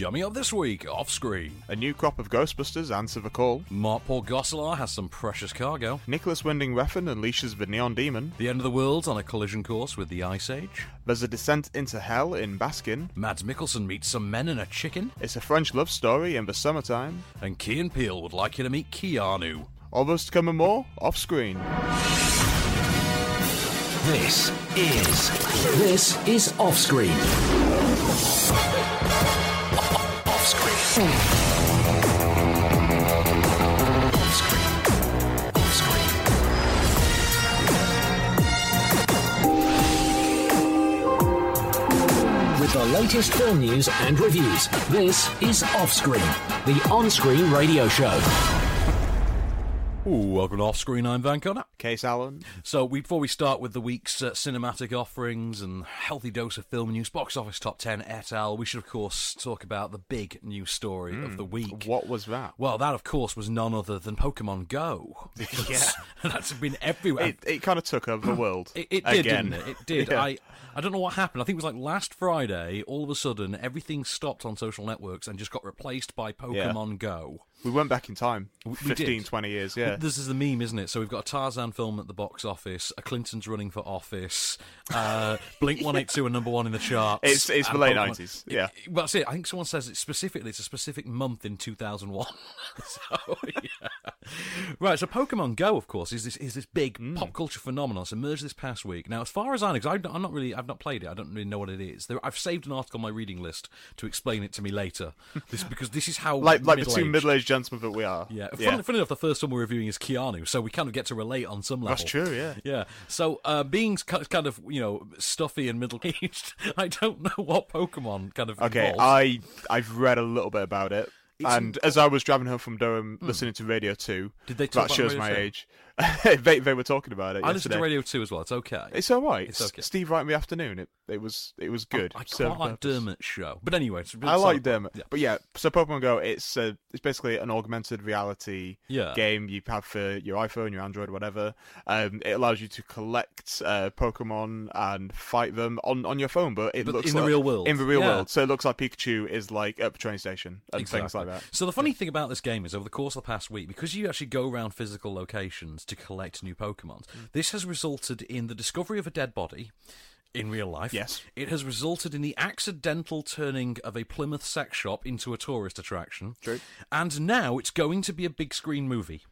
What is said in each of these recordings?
Coming up this week, off screen, A new crop of Ghostbusters answer the call. Mark Paul Gosselaar has some precious cargo. Nicholas Winding Refn unleashes the Neon Demon. The end of the world's on a collision course with the Ice Age. There's a descent into hell in Baskin. Mads Mikkelsen meets some men and a chicken. It's a French love story in the summertime. And Key and Peele would like you to meet Keanu. All those to come and more off screen. This is this is off screen. The latest film news and reviews, this is Offscreen, the on-screen radio show. Ooh, welcome to Off Screen, I'm Van Connor. Case Allen. So, we, before we start with the week's uh, cinematic offerings and healthy dose of film news, box office top 10 et al., we should, of course, talk about the big news story of the week. What was that? Well, that, of course, was none other than Pokemon Go. Yeah. that's been everywhere. It, it kind of took over the world. It, it did, again. didn't it? It did. Yeah. I I don't know what happened. I think it was like last Friday. All of a sudden, everything stopped on social networks and just got replaced by Pokemon Go. We went back in time. we 15, did. 20 years, yeah. This is the meme, isn't it? So we've got a Tarzan film at the box office, a Clinton's running for office, uh, Blink One Eight Two are number one in the charts. It's- it's the late Pokemon- 90s, yeah. It- well, that's it. I think someone says it specifically. It's a specific month in two thousand one. so yeah. Right. So Pokemon Go, of course, is this is this big Mm. pop culture phenomenon. It's emerged this past week. Now, as far as I know, 'cause I'm I'm not really, I've not played it. I don't really know what it is. There, I've saved an article on my reading list to explain it to me later. This because this is how like like the two middle aged gentlemen that we are. yeah. Funny, funny enough, the first one we're reviewing is Keanu, so we kind of get to relate on some level. That's true, yeah. Yeah. So, uh, being kind of, you know, stuffy and middle aged, I don't know what Pokemon kind of Okay, involves. I I've read a little bit about it, and as I was driving home from Durham, listening to Radio Two. Did they talk that shows my 2? age. they they were talking about it. I listened to. Radio 2 as well. It's okay. It's all right. It's okay. Steve Wright in the afternoon. It it was it was good. I Served quite like purpose. Dermot's show. But anyway, it's, I like Dermot, Yeah. but yeah. So Pokemon Go, it's uh, it's basically an augmented reality Yeah. game you have for your iPhone, your Android, whatever. Um, it allows you to collect uh, Pokemon and fight them on, on your phone, but it But looks in the real world. In the real Yeah. world, so it looks like Pikachu is like at the train station and things like that. So the funny thing about this game is, over the course of the past week, because you actually go around physical locations to collect new Pokemon, Mm. this has resulted in the discovery of a dead body. In real life, Yes. it has resulted in the accidental turning of a Plymouth sex shop into a tourist attraction. True. And now it's going to be a big screen movie.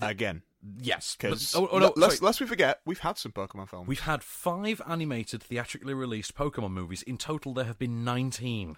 Again, Yes, because oh, oh, no, lest, lest we forget, we've had some Pokemon films. We've had five animated, theatrically released Pokemon movies. In total, there have been 19.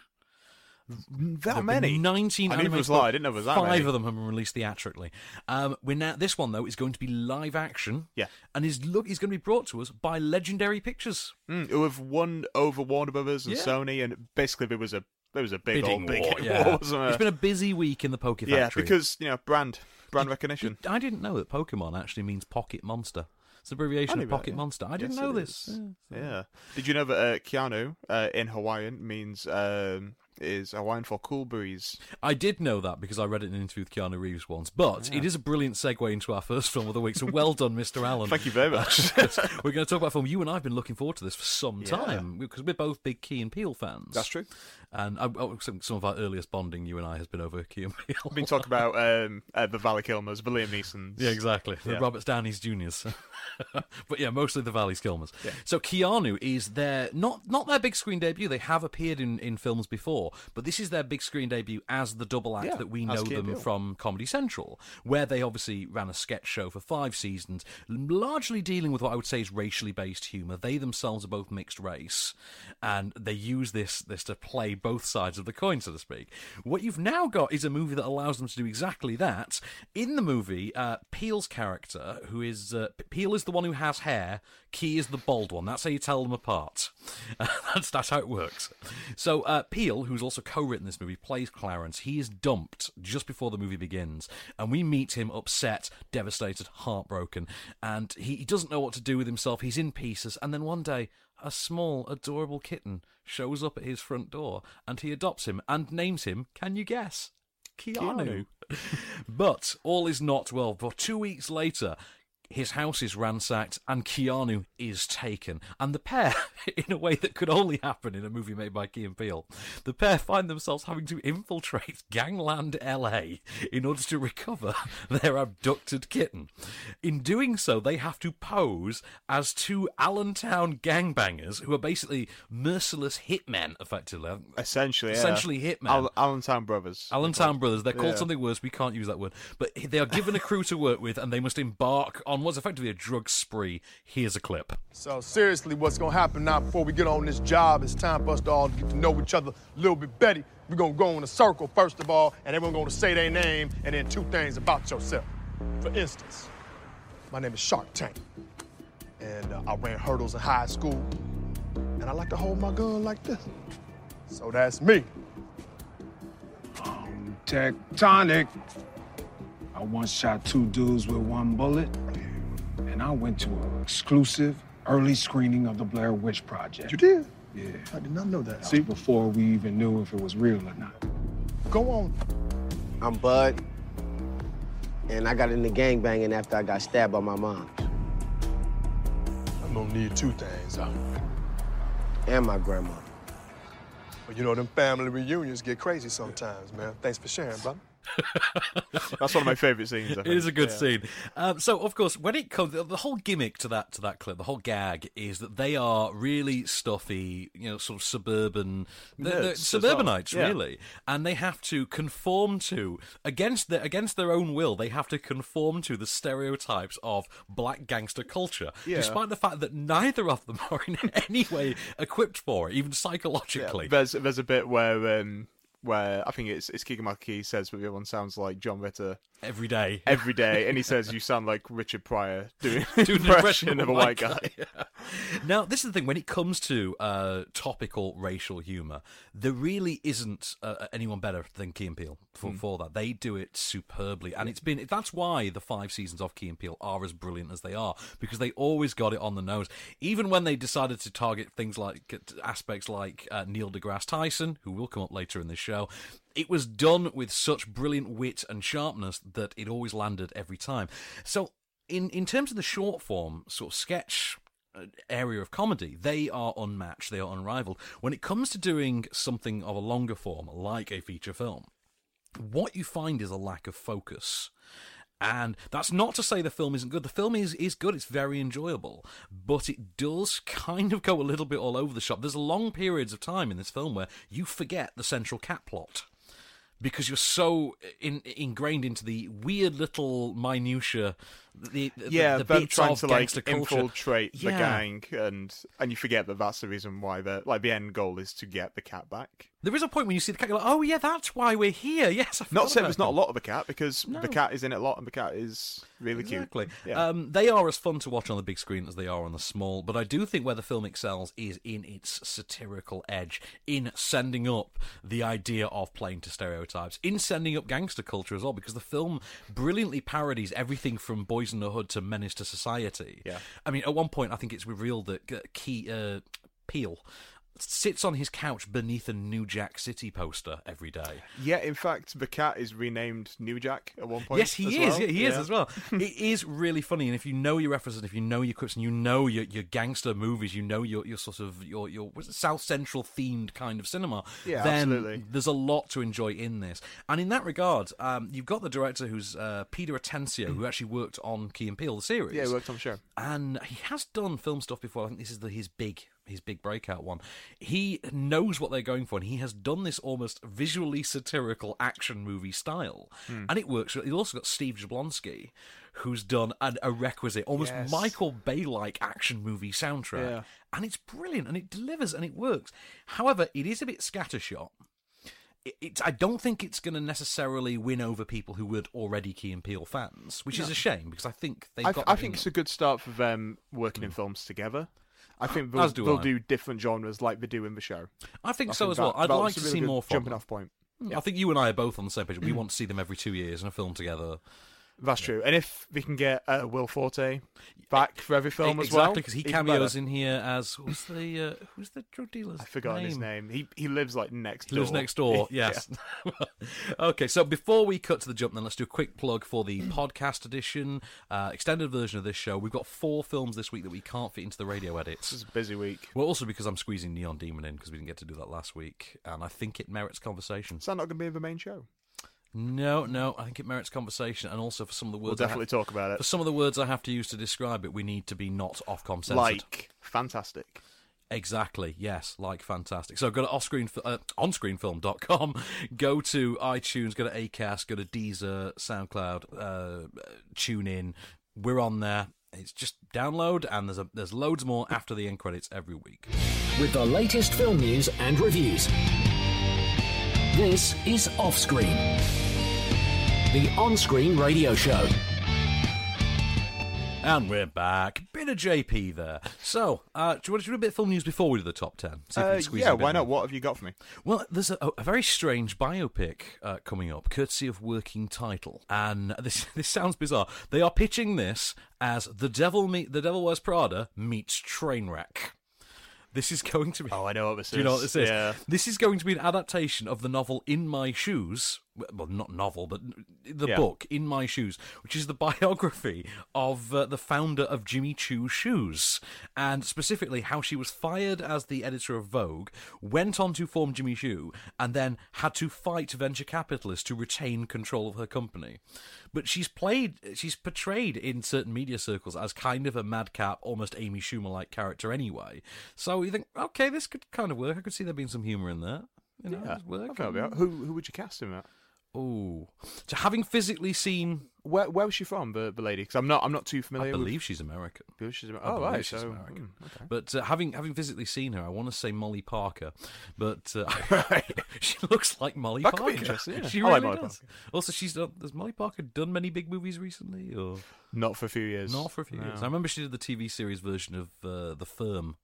That many. 19 I knew it was a I didn't know it was that Five many. of them have been released theatrically. Um, we're now this one though is going to be live action. Yeah. and is look is going to be brought to us by Legendary Pictures. Mm, who have won over Warner Brothers and Yeah. Sony, and basically there was a there was a big Bidding old big war, war, wasn't there? It's been a busy week in the Poke yeah, because you know brand brand recognition. I didn't know that Pokemon actually means Pocket Monster. It's an abbreviation of knew that, Pocket yeah. Monster. I didn't Yes, know this. is. Yeah. Yeah. Did you know that uh, Keanu uh, in Hawaiian means um, is Hawaiian for cool breeze? I did know that because I read it in an interview with Keanu Reeves once. But it is a brilliant segue into our first film of the week. So well done, Mr. Allen. Thank you very much. We're going to talk about a film. You and I have been looking forward to this for some Yeah. time because we're both big Key and Peele fans. That's true. And uh, oh, some, some of our earliest bonding, you and I, has been over and Peele. We've been talking about um, uh, the Valley Kilmers, the Liam Neeson's. Yeah, exactly. The Yeah. Robert Downey's juniors. but yeah, mostly the Valley Skilmers. So Keanu is their not not their big screen debut. They have appeared in, in films before, but this is their big screen debut as the double act Yeah, that we know them Peele. from Comedy Central, where they obviously ran a sketch show for five seasons, largely dealing with what I would say is racially based humour. They themselves are both mixed race, and they use this this to play both sides of the coin, so to speak. What you've now got is a movie that allows them to do exactly that. In the movie, uh, Peele's character, who is uh, Peele, is the one who has hair. Key is the bald one. That's how you tell them apart. that's that's how it works. So uh, Peele, who's also co-written this movie, plays Clarence. He is dumped just before the movie begins, and we meet him upset, devastated, heartbroken, and he, he doesn't know what to do with himself. He's in pieces, and then one day, a small, adorable kitten shows up at his front door, and he adopts him and names him. Can you guess? Keanu. Keanu. but all is not well. For two weeks later, his house is ransacked, and Keanu is taken. And the pair, in a way that could only happen in a movie made by Key and Peele, the pair find themselves having to infiltrate Gangland LA in order to recover their abducted kitten. In doing so, they have to pose as two Allentown gangbangers who are basically merciless hitmen, effectively. Essentially, yeah. Essentially hitmen. Al- Allentown Brothers. Allentown Brothers. They're called Yeah. something worse. We can't use that word. But they are given a crew to work with, and they must embark on what's effectively a drug spree. Here's a clip. So seriously, what's gonna happen now before we get on this job? It's time for us to all get to know each other a little bit better. We're gonna go in a circle first of all, and everyone's gonna say their name and then two things about yourself. For instance, my name is Shark Tank, and uh, I ran hurdles in high school, and I like to hold my gun like this. So that's me. Tectonic. I once shot two dudes with one bullet, and I went to an exclusive early screening of the Blair Witch Project. You did? Yeah. I did not know that. That See, was before we even knew if it was real or not. go on. I'm Bud, and I got into gangbanging after I got stabbed by my mom I'm gonna need two things. Huh? and my grandma. But you know, them family reunions get crazy sometimes, man. Thanks for sharing, brother. That's one of my favourite scenes. It is a good Yeah. scene. Um, so, of course, when it comes, the whole gimmick to that to that clip, the whole gag is that they are really stuffy, you know, sort of suburban, they're, they're as well. suburbanites, Yeah. really, and they have to conform to against their against their own will. They have to conform to the stereotypes of black gangster culture, Yeah. despite the fact that neither of them are in any way equipped for it, even psychologically. There's there's a bit where um where I think it's it's Michael says, but the other one sounds like John Ritter Every day, every day, and he says you sound like Richard Pryor doing Doing an impression of a white guy. Now, this is the thing. When it comes to uh, topical racial humour, there really isn't uh, anyone better than Key and Peele for, for that. They do it superbly, and it's been that's why the five seasons of Key and Peele are as brilliant as they are because they always got it on the nose. Even when they decided to target things like aspects like uh, Neil deGrasse Tyson, who will come up later in this show. It was done with such brilliant wit and sharpness that it always landed every time. So, in in terms of the short form sort of sketch uh, area of comedy, they are unmatched, they are unrivaled. When it comes to doing something of a longer form, like a feature film, what you find is a lack of focus. And that's not to say the film isn't good. The film is, is good, it's very enjoyable, but it does kind of go a little bit all over the shop. There's long periods of time in this film where you forget the central cat plot because you're so in, ingrained into the weird little minutia, the, the, yeah, the them bits trying to like culture. infiltrate the gang, and and you forget that that's the reason why the like the end goal is to get the cat back. There is a point when you see the cat, you're like, oh yeah, that's why we're here. Yes, I Not saying there's not a lot of the cat because No. the cat is in it a lot, and the cat is really Exactly. cute. Yeah. Um, they are as fun to watch on the big screen as they are on the small, but I do think where the film excels is in its satirical edge, in sending up the idea of playing to stereotypes, in sending up gangster culture as well, because the film brilliantly parodies everything from Boys in the Hood to Menace to Society. Yeah. I mean, at one point, I think it's revealed that Key uh, Peele sits on his couch beneath a New Jack City poster every day. yeah, in fact, the cat is renamed New Jack at one point. Yes, he is. well. Yeah, he is Yeah. as well. it is really funny, and if you know your references, if you know your clips, and you know your, your gangster movies, you know your, your sort of your your South Central themed kind of cinema. Yeah, then absolutely. There's a lot to enjoy in this, and in that regard, um, you've got the director who's uh, Peter Atencio, who actually worked on Key and Peele the series. Yeah, he worked on the show. and he has done film stuff before. I think this is the, his big his big breakout one. He knows what they're going for, and he has done this almost visually satirical action movie style, Hmm. and it works. He's also got Steve Jablonsky, who's done an, a requisite, almost Yes. Michael Bay like action movie soundtrack, Yeah. and it's brilliant, and it delivers, and it works. However, it is a bit scattershot. It, it's, I don't think it's going to necessarily win over people who would already Key and Peele fans, which is a shame because I think they've I, got. I think it's a good start for them working in films together. I think they'll, As do they'll I. do different genres like they do in the show. I think I so think as well. I'd like to really see more from jumping them. off point. I think you and I are both on the same page. We want to see them every two years in a film together. That's true. And if we can get uh, Will Forte back for every film as well, because he cameos in here as who's the uh, who's the drug dealer's I've forgotten his name. He he lives like next He door. lives next door. Yes. okay, so before we cut to the jump, then let's do a quick plug for the podcast edition, uh, extended version of this show. We've got four films this week that we can't fit into the radio edits. This is a busy week. Well, also because I'm squeezing Neon Demon in because we didn't get to do that last week, and I think it merits conversation. Is that not going to be in the main show? No, no, I think it merits conversation, and also for some of the words. We'll definitely have- talk about it. for some of the words I have to use to describe it, we need to be not Ofcom censored. Like fantastic. Exactly. Yes, like fantastic. So go to offscreen, uh, onscreenfilm.com, go to iTunes, go to Acast, go to Deezer, SoundCloud, uh, tune in. We're on there. It's just download, and there's a, there's loads more after the end credits every week. With the latest film news and reviews. This is Offscreen, the on screen radio show. And we're back. Bit of JP there. So, uh, do you want to do a bit of film news before we do the top ten? See if we Uh, squeeze yeah, a bit why more. not? What have you got for me? Well, there's a, a very strange biopic uh, coming up, courtesy of Working Title, and this this sounds bizarre. They are pitching this as the devil meet the Devil Wears Prada meets Trainwreck. This is going to be. Oh, I know what this is. Do you know what this is? Yeah. This is going to be an adaptation of the novel In My Shoes. Well, not novel, but the Yeah. book In My Shoes, which is the biography of uh, the founder of Jimmy Choo Shoes, and specifically how she was fired as the editor of Vogue, went on to form Jimmy Choo, and then had to fight venture capitalists to retain control of her company. But she's played, she's portrayed in certain media circles as kind of a madcap, almost Amy Schumer-like character anyway. So you think, okay, this could kind of work. I could see there being some humour in there. You know, Yeah. work. Okay, I'll be out. Who who would you cast him at? Oh, so having physically seen, Where where was she from, the, the lady? Because I'm not I'm not too familiar. I believe she's American. with who she's. I Oh believe right, she's so American. hmm, okay. But uh, having having physically seen her, I want to say Molly Parker, but uh, she looks like Molly That could Parker. be interesting, yeah. She I really like does. Also, she's done, has Molly Parker done many big movies recently, or Not for a few years. not for a few No. years? I remember she did the TV series version of uh, The Firm.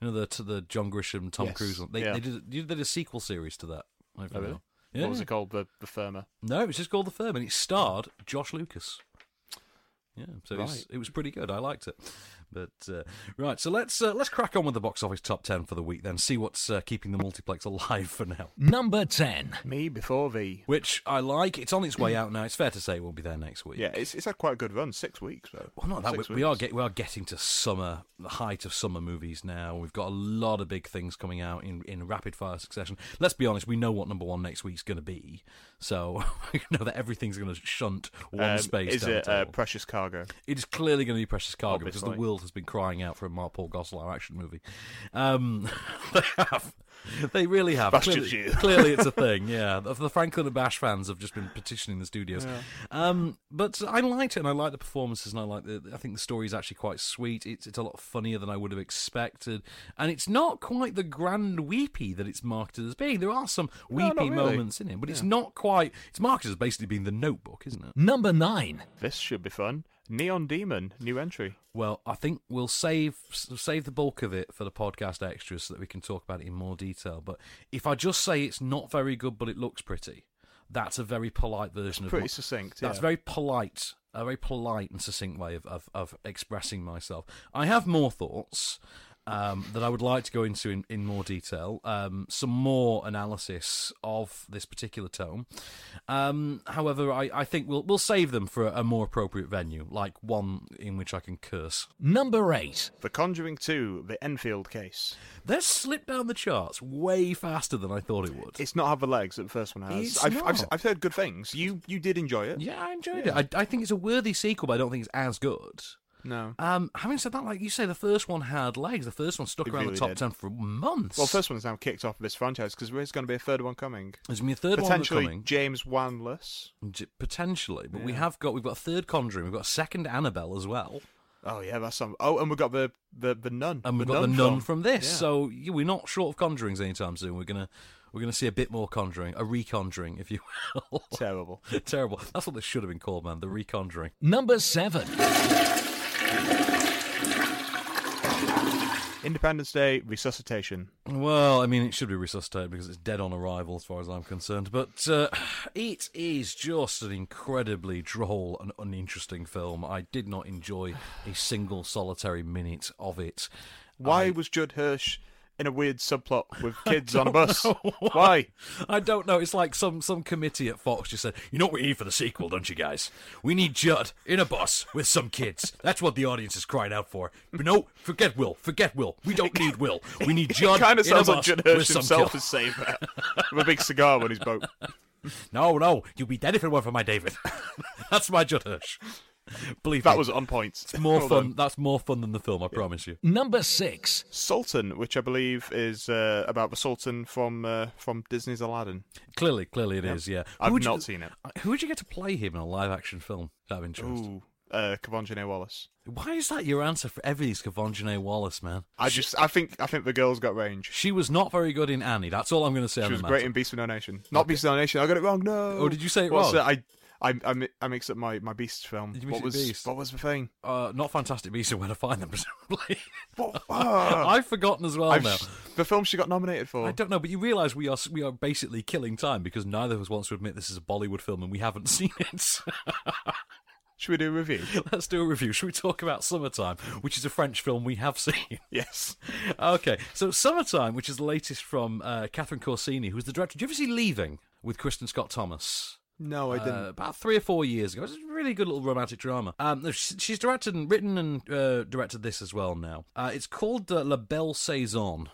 You know the to the John Grisham, Tom Yes, Cruise one. They, yeah. they did they did a sequel series to that. I don't Oh, really? Yeah. What was it called? The the firmer. No, it was just called The Firm, and it starred Josh Lucas. Yeah, so it, was, it was pretty good. I liked it. But uh, right, so let's uh, let's crack on with the box office top ten for the week. Then see what's uh, keeping the multiplex alive for now. Number 10. Me before V. Which I like. It's on its way out now. It's fair to say it won't be there next week. Yeah, it's it's had quite a good run. Six weeks though. Well, not that Six we, we are weeks. get, we are getting to summer, the height of summer movies now. We've got a lot of big things coming out in, in rapid fire succession. Let's be honest, we know what number one next week's going to be, so we know that everything's going to shunt one Um, space. Is down it the uh, table. Precious Cargo? It is clearly going to be Precious Cargo because the Obviously. world has been crying out for a Mark Paul Gosselaar action movie. Um, they have. They really have. Clearly, clearly, it's a thing. Yeah, the, the Franklin and Bash fans have just been petitioning the studios. Um, but I liked it, and I like the performances, and I like the. I think the story is actually quite sweet. It's it's a lot funnier than I would have expected, and it's not quite the grand weepy that it's marketed as being. There are some weepy not really. moments in it, but it's not quite. It's marketed as basically being the Notebook, isn't it? Number 9. This should be fun. Neon Demon, new entry. Well, I think we'll save save the bulk of it for the podcast extras so that we can talk about it in more detail. But if I just say it's not very good, but it looks pretty, that's a very polite version of Pretty my- succinct. That's yeah. very polite, a very polite and succinct way of, of, of expressing myself. I have more thoughts um, that I would like to go into in, in more detail. Um, some more analysis of this particular tome. Um, however, I, I think we'll we'll save them for a, a more appropriate venue, like one in which I can curse. Number 8. The Conjuring 2, the Enfield case. That slipped down the charts way faster than I thought it would. It's not had the legs that the first one has. It's I've, I've. I've heard good things. You you did enjoy it. yeah, I enjoyed it. I, I think it's a worthy sequel, but I don't think it's as good. No. Um, having said that, like you say, the first one had legs. The first one stuck It around really the top did. ten for months. Well, first one's now kicked off of this franchise because there's going to be a third one coming. there's gonna be a third one coming, James Wanless. Potentially. But we have got we've got a third Conjuring, we've got a second Annabelle as well, Oh yeah, that's some. Oh, and we've got the the the nun. and we've got the nun Nun film. from this. Yeah. So yeah, we're not short of Conjurings anytime soon. We're gonna we're gonna see a bit more Conjuring, a reconjuring, if you will. terrible. Terrible. That's what this should have been called, man. The reconjuring. Number 7. Independence Day resuscitation. Well, I mean, it should be resuscitated because it's dead on arrival, as far as I'm concerned. But uh, it is just an incredibly droll and uninteresting film. I did not enjoy a single solitary minute of it. Why was Judd Hirsch in a weird subplot with kids on a bus? Why? I don't know. It's like some some committee at Fox just said, "You know what we need for the sequel, don't you guys? We need Judd in a bus with some kids. That's what the audience is crying out for." But no, forget Will. Forget Will. We don't need Will. We need Judd kind of in a sounds like Judd Hirsch himself is saying that with a big cigar when he's boat. No, no, you'd be dead if it weren't for my David. That's my Judd Hirsch. Believe That me, was on point. it's more Well fun. done. That's more fun than the film. I promise you. Number 6. Sultan, which I believe is uh, about the Sultan from uh, from Disney's Aladdin. Clearly, clearly it is. Yeah, I've Who would not you, seen it. Who would you get to play him in a live-action film? Out of interest. Ooh, uh, Kavon Wallace. Why is that your answer for everything's Kavon Wallace, man? I just, I think, I think the girl's got range. She was not very good in Annie. That's all I'm going to say. She on was the great matter. in Beast of No Nation. Not Beast of No Nation. I got it wrong. No. Oh, did you say it What's wrong? it? I, I, I, mi- I mixed up my, my Beast film. Did you what was Beast? what was the thing? Uh, not Fantastic Beasts and Where to Find Them, presumably. What? Ah. I've forgotten as well I've- now. the film she got nominated for. I don't know, but you realise we are we are basically killing time because neither of us wants to admit this is a Bollywood film and we haven't seen it. Should we do a review? Let's do a review. Should we talk about Summertime, which is a French film we have seen? yes. okay, so Summertime, which is the latest from uh, Catherine Corsini, who's the director. Did you ever see Leaving with Kristin Scott Thomas? No, I didn't. Uh, about three or four years ago. It's a really good little romantic drama. Um, she's directed and written and uh, directed this as well now. Uh, it's called uh, La Belle Saison.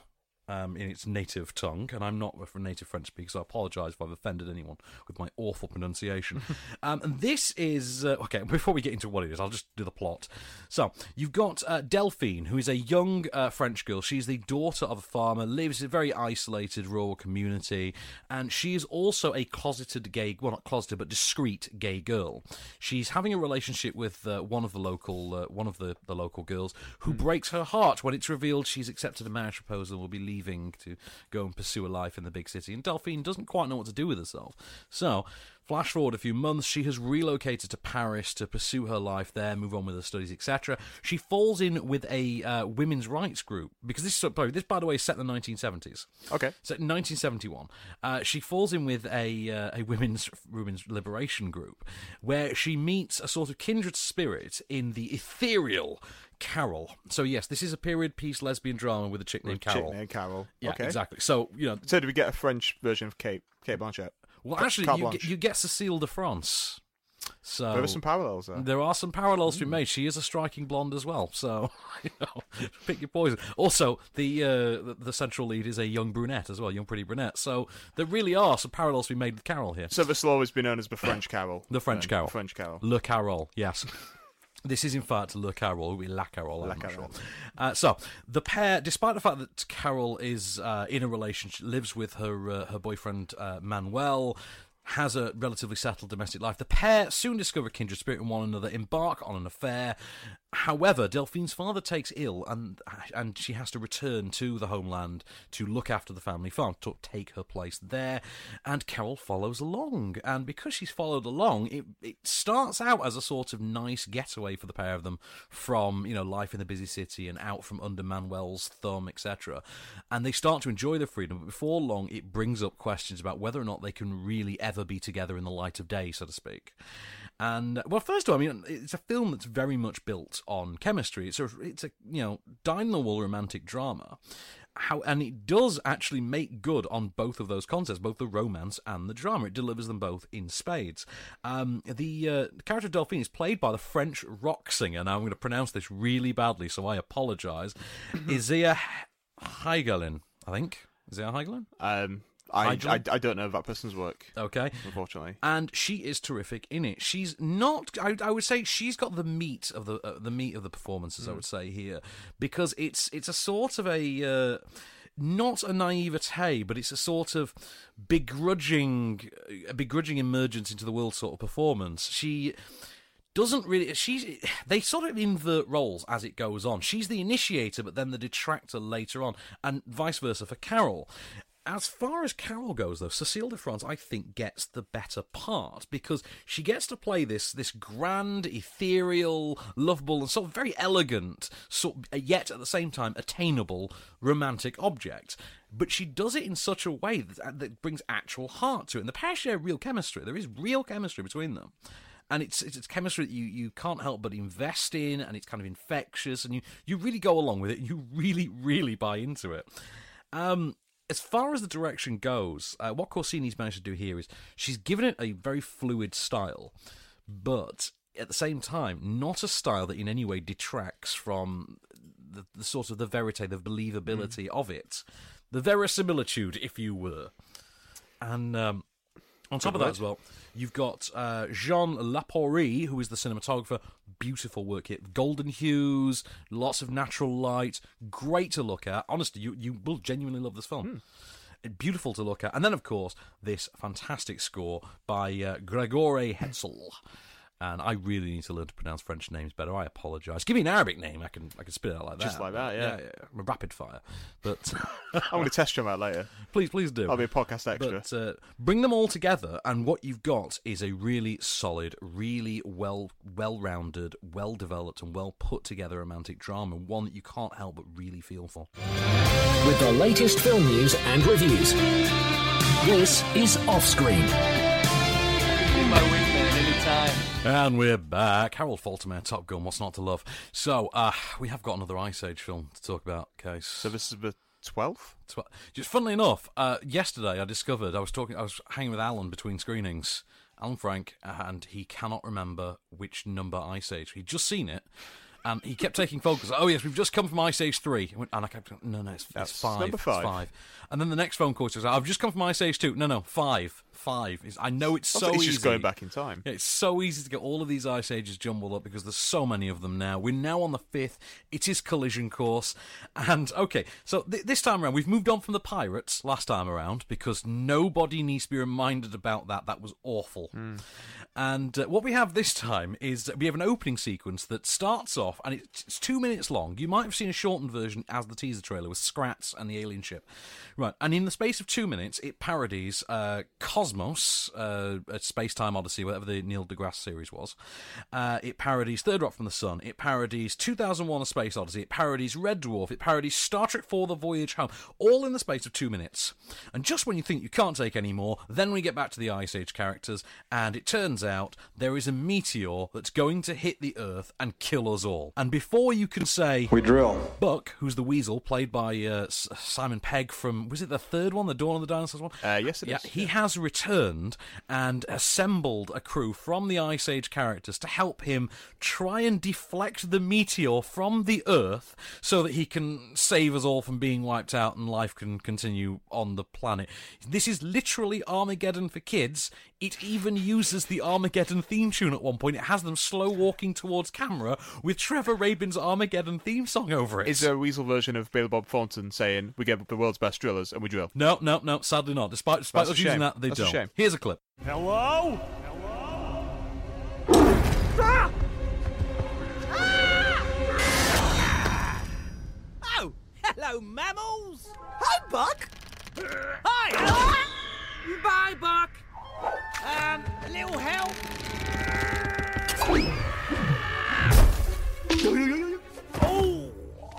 Um, in its native tongue, and I'm not a native French speaker, so I apologise if I've offended anyone with my awful pronunciation. um, and this is uh, okay. Before we get into what it is, I'll just do the plot. So you've got uh, Delphine, who is a young uh, French girl. She's the daughter of a farmer, lives in a very isolated rural community, and she is also a closeted gay, well, not closeted, but discreet gay girl. She's having a relationship with uh, one of the local, uh, one of the, the local girls, who breaks her heart when it's revealed she's accepted a marriage proposal and will be leaving to go and pursue a life in the big city. And Delphine doesn't quite know what to do with herself. So, flash forward a few months, she has relocated to Paris to pursue her life there, move on with her studies, etc. She falls in with a uh, women's rights group because this, is- this, by the way, is set in the 1970s. Okay. So in 1971, uh, she falls in with a uh, a women's women's liberation group, where she meets a sort of kindred spirit in the ethereal Carol. So yes, this is a period piece lesbian drama with a chick named Chick Carol. named Carol. Yeah, okay. exactly. So you know, So, did we get a French version of Cate Cate Blanchett? well, actually, you get, you get Cecile de France. So There are some parallels there. There are some parallels to be made. She is a striking blonde as well, so you know, pick your poison. Also, the, uh, the central lead is a young brunette as well, young pretty brunette. So there really are some parallels to be made with Carol here. So this will always be known as the French Carol. The French. Carol. The French Carol. Le Carol, yes. This is in fact Le Carol, we La Carol, I'm La Carol. sure. Uh, so the pair, despite the fact that Carol is uh, in a relationship, lives with her uh, her boyfriend uh, Manuel, has a relatively settled domestic life, the pair soon discover kindred spirit in one another, embark on an affair. However, Delphine's father takes ill, and and she has to return to the homeland to look after the family farm, to take her place there. And Carol follows along, and because she's followed along, it it starts out as a sort of nice getaway for the pair of them from you know life in the busy city and out from under Manuel's thumb, etc. And they start to enjoy the freedom, but before long, it brings up questions about whether or not they can really ever be together in the light of day, so to speak. And well, first of all, I mean, it's a film that's very much built on chemistry. It's a, it's a you know, dyed-in-the-wool romantic drama. How and it does actually make good on both of those concepts, both the romance and the drama. It delivers them both in spades. Um, the uh, character of Delphine is played by the French rock singer. Now I'm going to pronounce this really badly, so I apologise. Izïa Higelin, I think. Izïa Higelin. Um, I, Nigel? I, I don't know that person's work, Okay. unfortunately. and she is terrific in it. She's not. I, I would say she's got the meat of the uh, the meat of the performances. I would say here because it's it's a sort of a. Uh, not a naivete, but it's a sort of begrudging, a begrudging emergence into the world sort of performance. She doesn't really she's they sort of invert roles as it goes on she's the initiator but then the detractor later on and vice versa for carol As far as Carol goes, though, Cecile de France, I think, gets the better part because she gets to play this this grand, ethereal, lovable, and sort of very elegant, sort yet at the same time attainable romantic object. But she does it in such a way that, that brings actual heart to it. And the pair share real chemistry. There is real chemistry between them and it's, it's it's chemistry that you, you can't help but invest in, and it's kind of infectious, and you, you really go along with it. and You really really buy into it. Um, as far as the direction goes, uh, what Corsini's managed to do here is she's given it a very fluid style, but at the same time, not a style that in any way detracts from the, the sort of the verite, the believability of it, the verisimilitude, if you were. And um, on top of that as well, you've got uh, Jeanne Lapoirie, who is the cinematographer. Beautiful work here. Golden hues, lots of natural light, great to look at. Honestly, you, you will genuinely love this film. Beautiful to look at. And then, of course, this fantastic score by uh, Grégoire Hetzel. And I really need to learn to pronounce French names better. I apologise. Give me an Arabic name, I can I can spit it out like that. Just like that, yeah. yeah, yeah. I'm a rapid fire. But I'm going to test you on that later. please, please do. I'll be a podcast extra. But uh, bring them all together, and what you've got is a really solid, really well, well-rounded, well-developed, and well put together romantic drama. One that you can't help but really feel for. With the latest film news and reviews. This is Off Offscreen. My wingman anytime. And we're back. Harold Faltermeyer, Top Gun. What's not to love? So uh, we have got another Ice Age film to talk about. Case. so this is the 12th? Tw- Just funnily enough, uh, yesterday I discovered I was talking, I was hanging with Alan between screenings, Alan Frank, and he cannot remember which number Ice Age. He'd just seen it, and he kept taking focus. Oh yes, we've just come from Ice Age three, and I kept going, no, no, it's, it's five, number it's five. five. And then the next phone call says, I've just come from Ice Age two. No, no, five, five. It's, I know it's so it's easy. just going back in time. Yeah, it's so easy to get all of these ice ages jumbled up because there's so many of them now. We're now on the fifth. It is collision course, and okay, so th- this time around we've moved on from the pirates last time around because nobody needs to be reminded about that. That was awful. And uh, what we have this time is we have an opening sequence that starts off, and it's, it's two minutes long. You might have seen a shortened version as the teaser trailer with Scrats and the alien ship. Right, and in the space of two minutes, it parodies uh, Cosmos, uh, a space time odyssey, whatever the Neil deGrasse series was. Uh, it parodies Third Rock from the Sun. It parodies 2001 A Space Odyssey. It parodies Red Dwarf. It parodies Star Trek 4 The Voyage Home, all in the space of two minutes. And just when you think you can't take any more, then we get back to the Ice Age characters, and it turns out there is a meteor that's going to hit the Earth and kill us all. And before you can say, We drill. Buck, who's the weasel, played by uh, S- Simon Pegg from was it the third one, the Dawn of the Dinosaurs one? Uh, yes, it yeah, is, he has returned and assembled a crew from the Ice Age characters to help him try and deflect the meteor from the Earth so that he can save us all from being wiped out and life can continue on the planet. This is literally Armageddon for kids. It even uses the Armageddon theme tune at one point. It has them slow walking towards camera with Trevor Rabin's Armageddon theme song over it. Is there a weasel version of Billy Bob Thornton saying, We get the world's best drillers and we drill? No, no, no. Sadly not. Despite despite That's a us using that, they That's don't. shame. Here's a clip. Hello! Hello? Ah! Ah! Oh, hello, mammals. Hi, Buck. Hi. Bye, Buck. Um, a little help. Oh,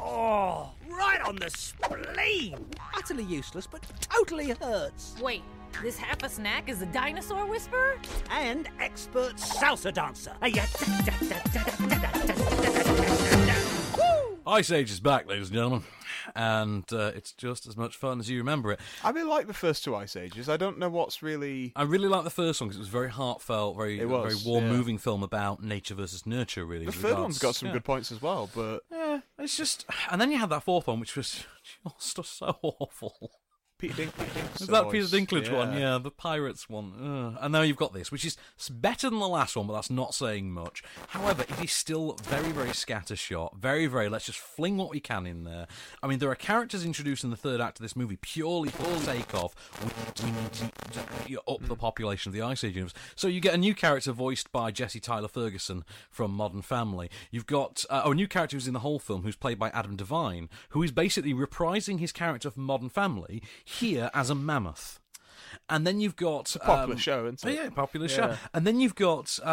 oh, right on the spleen. Utterly useless, but totally hurts. Wait, this half a snack is a dinosaur whisperer? And expert salsa dancer. Ice Age is back, ladies and gentlemen, and uh, it's just as much fun as you remember it. I really like the first two Ice Ages. I don't know what's really. I really like the first one because it was very heartfelt, very was, very warm, yeah. moving film about nature versus nurture. Really, The third regards- one's got some yeah. good points as well, but Yeah, it's just, and then you had that fourth one, which was just so awful. Peter Dinklage. Is that Peter Dinklage one? Yeah, the Pirates one. Ugh. And now you've got this, which is better than the last one, but that's not saying much. However, it is still very, very scattershot. Very, very, let's just fling what we can in there. I mean, there are characters introduced in the third act of this movie purely for the sake of we, we need to, to you know, up the population of the Ice Age universe. So you get a new character voiced by Jesse Tyler Ferguson from Modern Family. You've got uh, oh, a new character who's in the whole film who's played by Adam Devine, who is basically reprising his character from Modern Family. Here as a mammoth. And then you've got a popular show, isn't it? Yeah, popular Yeah. show. And then you've got uh,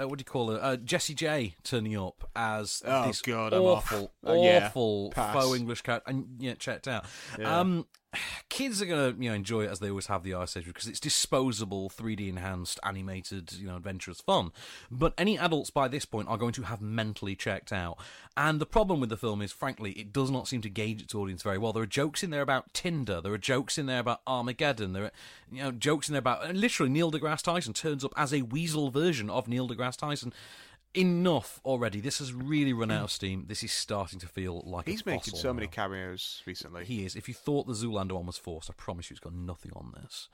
uh, what do you call it? Uh, Jessie J turning up as Oh, this God, I'm off. awful, Oh, yeah. awful faux English character. And yeah, checked out. Um, kids are gonna you know enjoy it as they always have the Ice Age because it's disposable, 3D enhanced, animated, you know, adventurous fun. But any adults by this point are going to have mentally checked out. And the problem with the film is, frankly, it does not seem to gauge its audience very well. There are jokes in there about Tinder. There are jokes in there about Armageddon. There are you know jokes in there about literally Neil deGrasse Tyson turns up as a weasel version of Neil deGrasse Tyson. Enough already. This has really run out of steam. This is starting to feel like a He's making so many cameos recently. He is. If you thought the Zoolander one was forced, I promise you, it's got nothing on this.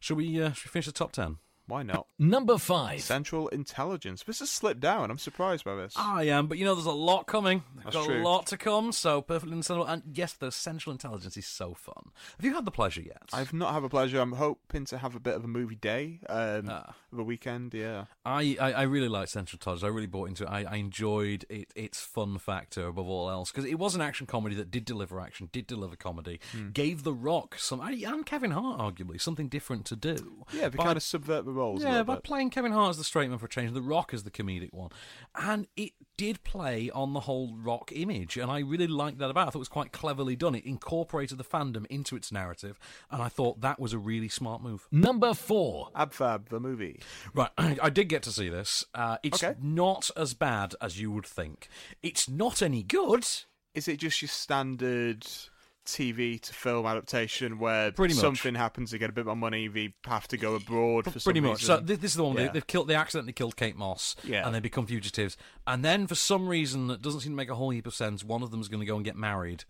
Shall we? Uh, shall we finish the top ten? Why not? Number 5. Central Intelligence. This has slipped down. I'm surprised by this. I am, but you know, there's a lot coming. There's That's got true. a lot to come. So perfectly understandable. And yes, the central intelligence is so fun. Have you had the pleasure yet? I've not had a pleasure. I'm hoping to have a bit of a movie day um, Ah. of a weekend. Yeah. I, I, I really liked Central Intelligence. I really bought into it. I, I enjoyed it, its fun factor above all else because it was an action comedy that did deliver action, did deliver comedy, Hmm. gave The Rock some, and Kevin Hart arguably something different to do. Yeah, they kind of subvert the roles. Yeah, by bit. playing Kevin Hart as the straight man for a change, The Rock as the comedic one, and it did play on the whole Rock image, and I really liked that about. it. I thought it was quite cleverly done. It incorporated the fandom into its narrative, and I thought that was a really smart move. Number 4. Abfab, the movie. Right, I did get to see this. Uh, it's Okay. not as bad as you would think. It's not any good. Is it just your standard TV to film adaptation where Pretty much. something happens, they get a bit more money, they have to go abroad for some Pretty much. So reason? thi- this is the one Yeah. they, they've killed. They accidentally killed Kate Moss, Yeah. and they become fugitives. And then, for some reason that doesn't seem to make a whole heap of sense, one of them is going to go and get married,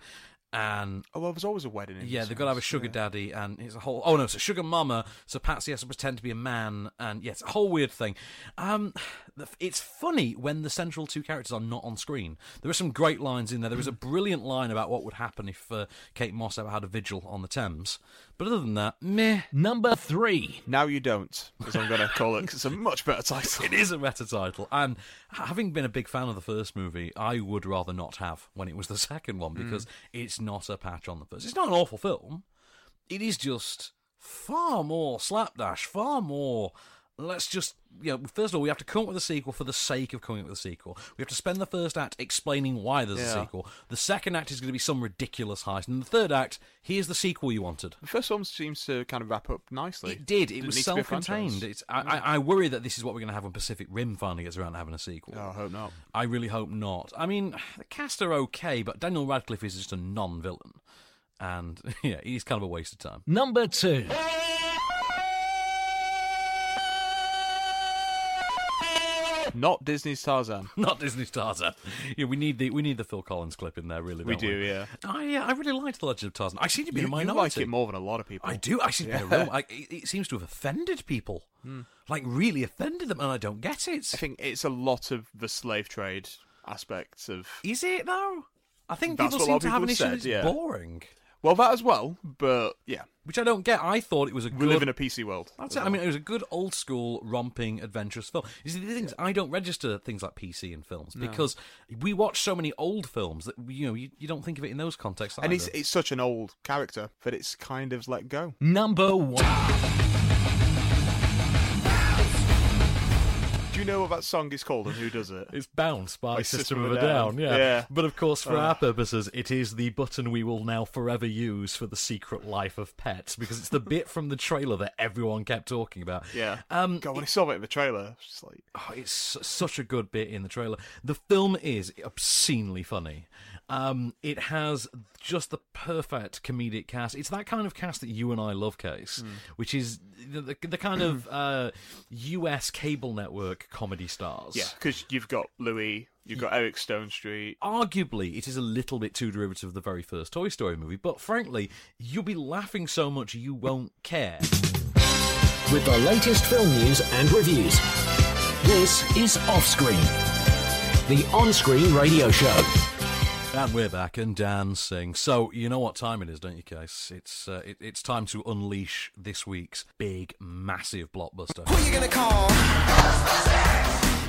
and Oh, well, there's always a wedding. In Yeah, they've got to have a sugar yeah. daddy, and it's a whole. Oh no, it's a sugar mama. So Patsy has to pretend to be a man, and yeah, a whole weird thing. Um, it's funny when the central two characters are not on screen. There are some great lines in there. There is a brilliant line about what would happen if uh, Kate Moss ever had a vigil on the Thames. But other than that, meh. Number 3. Now you don't, as I'm going to call it, because it's a much better title. It is a meta title, and having been a big fan of the first movie, I would rather not have when it was the second one because hmm. it's not a patch on the first. It's not an awful film. It is just far more slapdash, far more. Let's just, you know, first of all, we have to come up with a sequel for the sake of coming up with a sequel. We have to spend the first act explaining why there's a sequel. The second act is going to be some ridiculous heist. And the third act, here's the sequel you wanted. The first one seems to kind of wrap up nicely. It did. It Didn't was need to be a self-contained. It's, I, I, I worry that this is what we're going to have when Pacific Rim finally gets around to having a sequel. Oh, I hope not. I really hope not. I mean, the cast are okay, but Daniel Radcliffe is just a non-villain, and yeah, he's kind of a waste of time. Number 2. Not Disney's Tarzan. Not Disney Tarzan. Yeah, we need the we need the Phil Collins clip in there, really. We do, yeah. I yeah, I really liked the Legend of Tarzan. I seem to be You, a you minority. like it more than a lot of people. I do. I seem to be a real. Like, it, seems to have offended people, hmm. like really offended them, and I don't get it. I think it's a lot of the slave trade aspects of. Is it though? I think That's people what a lot seem to have an issue. said, it's yeah. boring, Well, that as well, but yeah, which I don't get. I thought it was a we good. live in a PC world. That's it. I mean, it was a good old school romping adventurous film. You see, the things is, I don't register things like PC in films because we watch so many old films that you know you, you don't think of it in those contexts. and it's it's such an old character that it's kind of let go. Number 1. Do you know what that song is called and who does it? It's Bounce by By System, of a Down, yeah. Yeah. But of course, for Oh. our purposes, it is the button we will now forever use for the secret life of pets because it's the bit from the trailer that everyone kept talking about. Yeah. Um, God, when I saw it in the trailer, it's like Oh, it's such a good bit in the trailer. The film is obscenely funny. Um, it has just the perfect comedic cast. It's that kind of cast that you and I love, Case, Hmm. which is the, the, the kind of uh, U.S. cable network comedy stars. yeah, because you've got Louis, you've got Eric Stonestreet. Arguably, it is a little bit too derivative of the very first Toy Story movie, but frankly, you'll be laughing so much you won't care. With the latest film news and reviews. This is Offscreen, the on screen radio show. And we're back and dancing. So you know what time it is, don't you, Case? It's uh, it, it's time to unleash this week's big, massive blockbuster. Who you gonna call?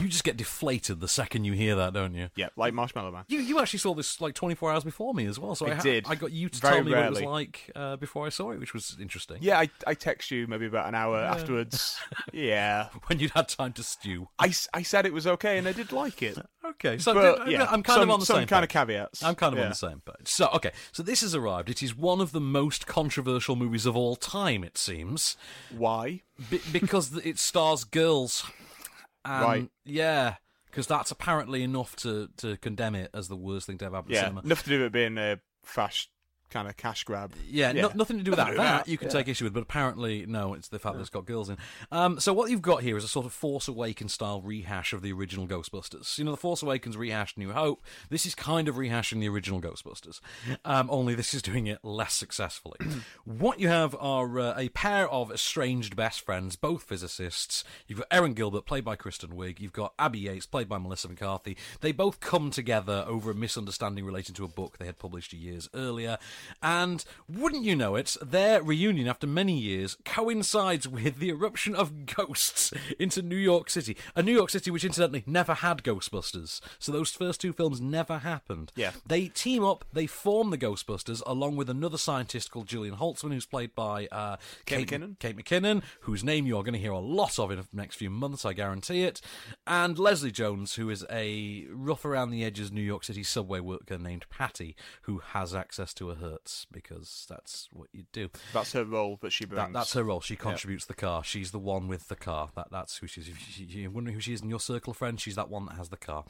You just get deflated the second you hear that, don't you? Yeah, like Marshmallow Man. You you actually saw this like 24 hours before me as well, so I, I ha- did. I got you to Very tell me what it was like uh, before I saw it, which was interesting. Yeah, I, I text you maybe about an hour afterwards. yeah. When you'd had time to stew. I, I said it was okay and I did like it. Okay, so But, d- yeah, I'm kind some- of on the some same kind of caveats. I'm kind of on the same page. So, okay, so this has arrived. It is one of the most controversial movies of all time, it seems, Why? Be- because it stars girls. And, Right. Yeah, because that's apparently enough to, to condemn it as the worst thing to ever happen Yeah, cinema. nothing to do with it being a fast kind of cash grab. Yeah, No, nothing to do with that. Do with That you can take issue with, but apparently, no, it's the fact that it's got girls in. Um, so what you've got here is a sort of Force Awakens style rehash of the original Ghostbusters. You know, the Force Awakens rehashed New Hope. This is kind of rehashing the original Ghostbusters, um, only this is doing it less successfully. what you have are uh, a pair of estranged best friends, both physicists. You've got Erin Gilbert, played by Kristen Wiig. You've got Abby Yates, played by Melissa McCarthy. They both come together over a misunderstanding relating to a book they had published years earlier. And wouldn't you know it, their reunion after many years coincides with the eruption of ghosts into New York City. A New York City which, incidentally, never had Ghostbusters. So those first two films never happened. Yeah. They team up, they form the Ghostbusters along with another scientist called Jillian Holtzmann, who's played by uh, Kate McKinnon. Kate McKinnon, whose name you are going to hear a lot of in the next few months, I guarantee it. And Leslie Jones, who is a rough around the edges New York City subway worker named Patty, who has access to a Hertz because that's what you do. That's her role that she brings. That, that's her role. She contributes the car. She's the one with the car. That that's who she's. You're wondering who she is in your circle of friends, she's that one that has the car.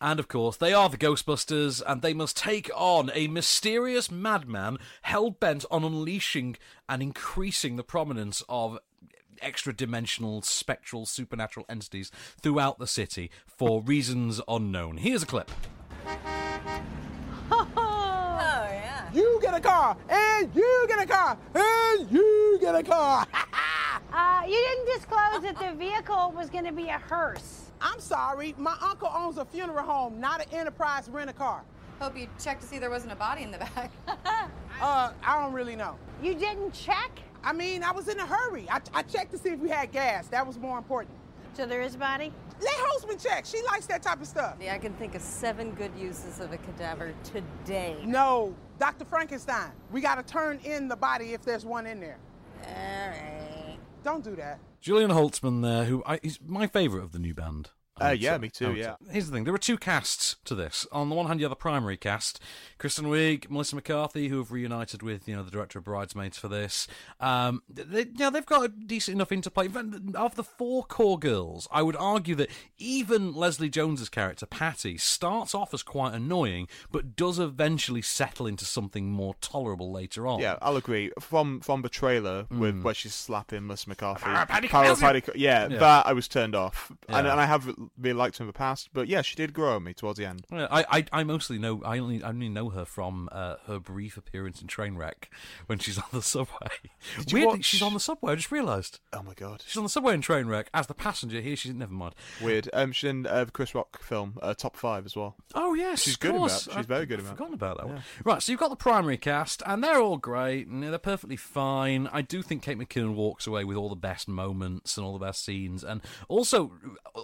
And of course, they are the Ghostbusters, and they must take on a mysterious madman hell bent on unleashing and increasing the prominence of extra dimensional, spectral, supernatural entities throughout the city for reasons unknown. Here's a clip. Oh, yeah. You get a car, and you get a car, and you get a car. Uh, you didn't disclose that the vehicle was going to be a hearse. I'm sorry, my uncle owns a funeral home, not an enterprise rent a car. Hope you checked to see there wasn't a body in the back. Uh, I don't really know. You didn't check? I mean, I was in a hurry. I, I checked to see if we had gas. That was more important. So there is a body? Let Holtzmann check. She likes that type of stuff. Yeah, I can think of seven good uses of a cadaver today. No, Dr. Frankenstein. We got to turn in the body if there's one in there. All right. Don't do that. Jillian Holtzmann there, who I, is my favourite of the new band. Uh, yeah, me too, yeah. Here's the thing: there are two casts to this. On the one hand, you have the primary cast: Kristen Wiig, Melissa McCarthy, who have reunited with you know the director of Bridesmaids for this. Um, they, you know, they've got a decent enough interplay. Of the four core girls, I would argue that even Leslie Jones's character Patty starts off as quite annoying, but does eventually settle into something more tolerable later on. Yeah, I'll agree. From from the trailer with where she's slapping Melissa McCarthy, Ah, Paddy Power of Kelsey. Paddy- yeah, Yeah. that I was turned off, and, and I have really liked her in the past. But yeah, she did grow on me towards the end. I, I, I mostly know I only I only know her from uh, her brief appearance in Trainwreck when she's on the subway. Weirdly, watch- she's on the subway. I just realised Oh my god, she's on the subway in Trainwreck as the passenger. Here she's never mind. weird. Um, she's in uh, the Chris Rock film, uh, Top Five as well. Oh yes, She's good that. She's I've very good that. Forgotten about that one. Right, so you've got the primary cast, and they're all great, and they're perfectly fine. I do think Kate McKinnon walks away with all the best moments and all the best scenes, and also uh,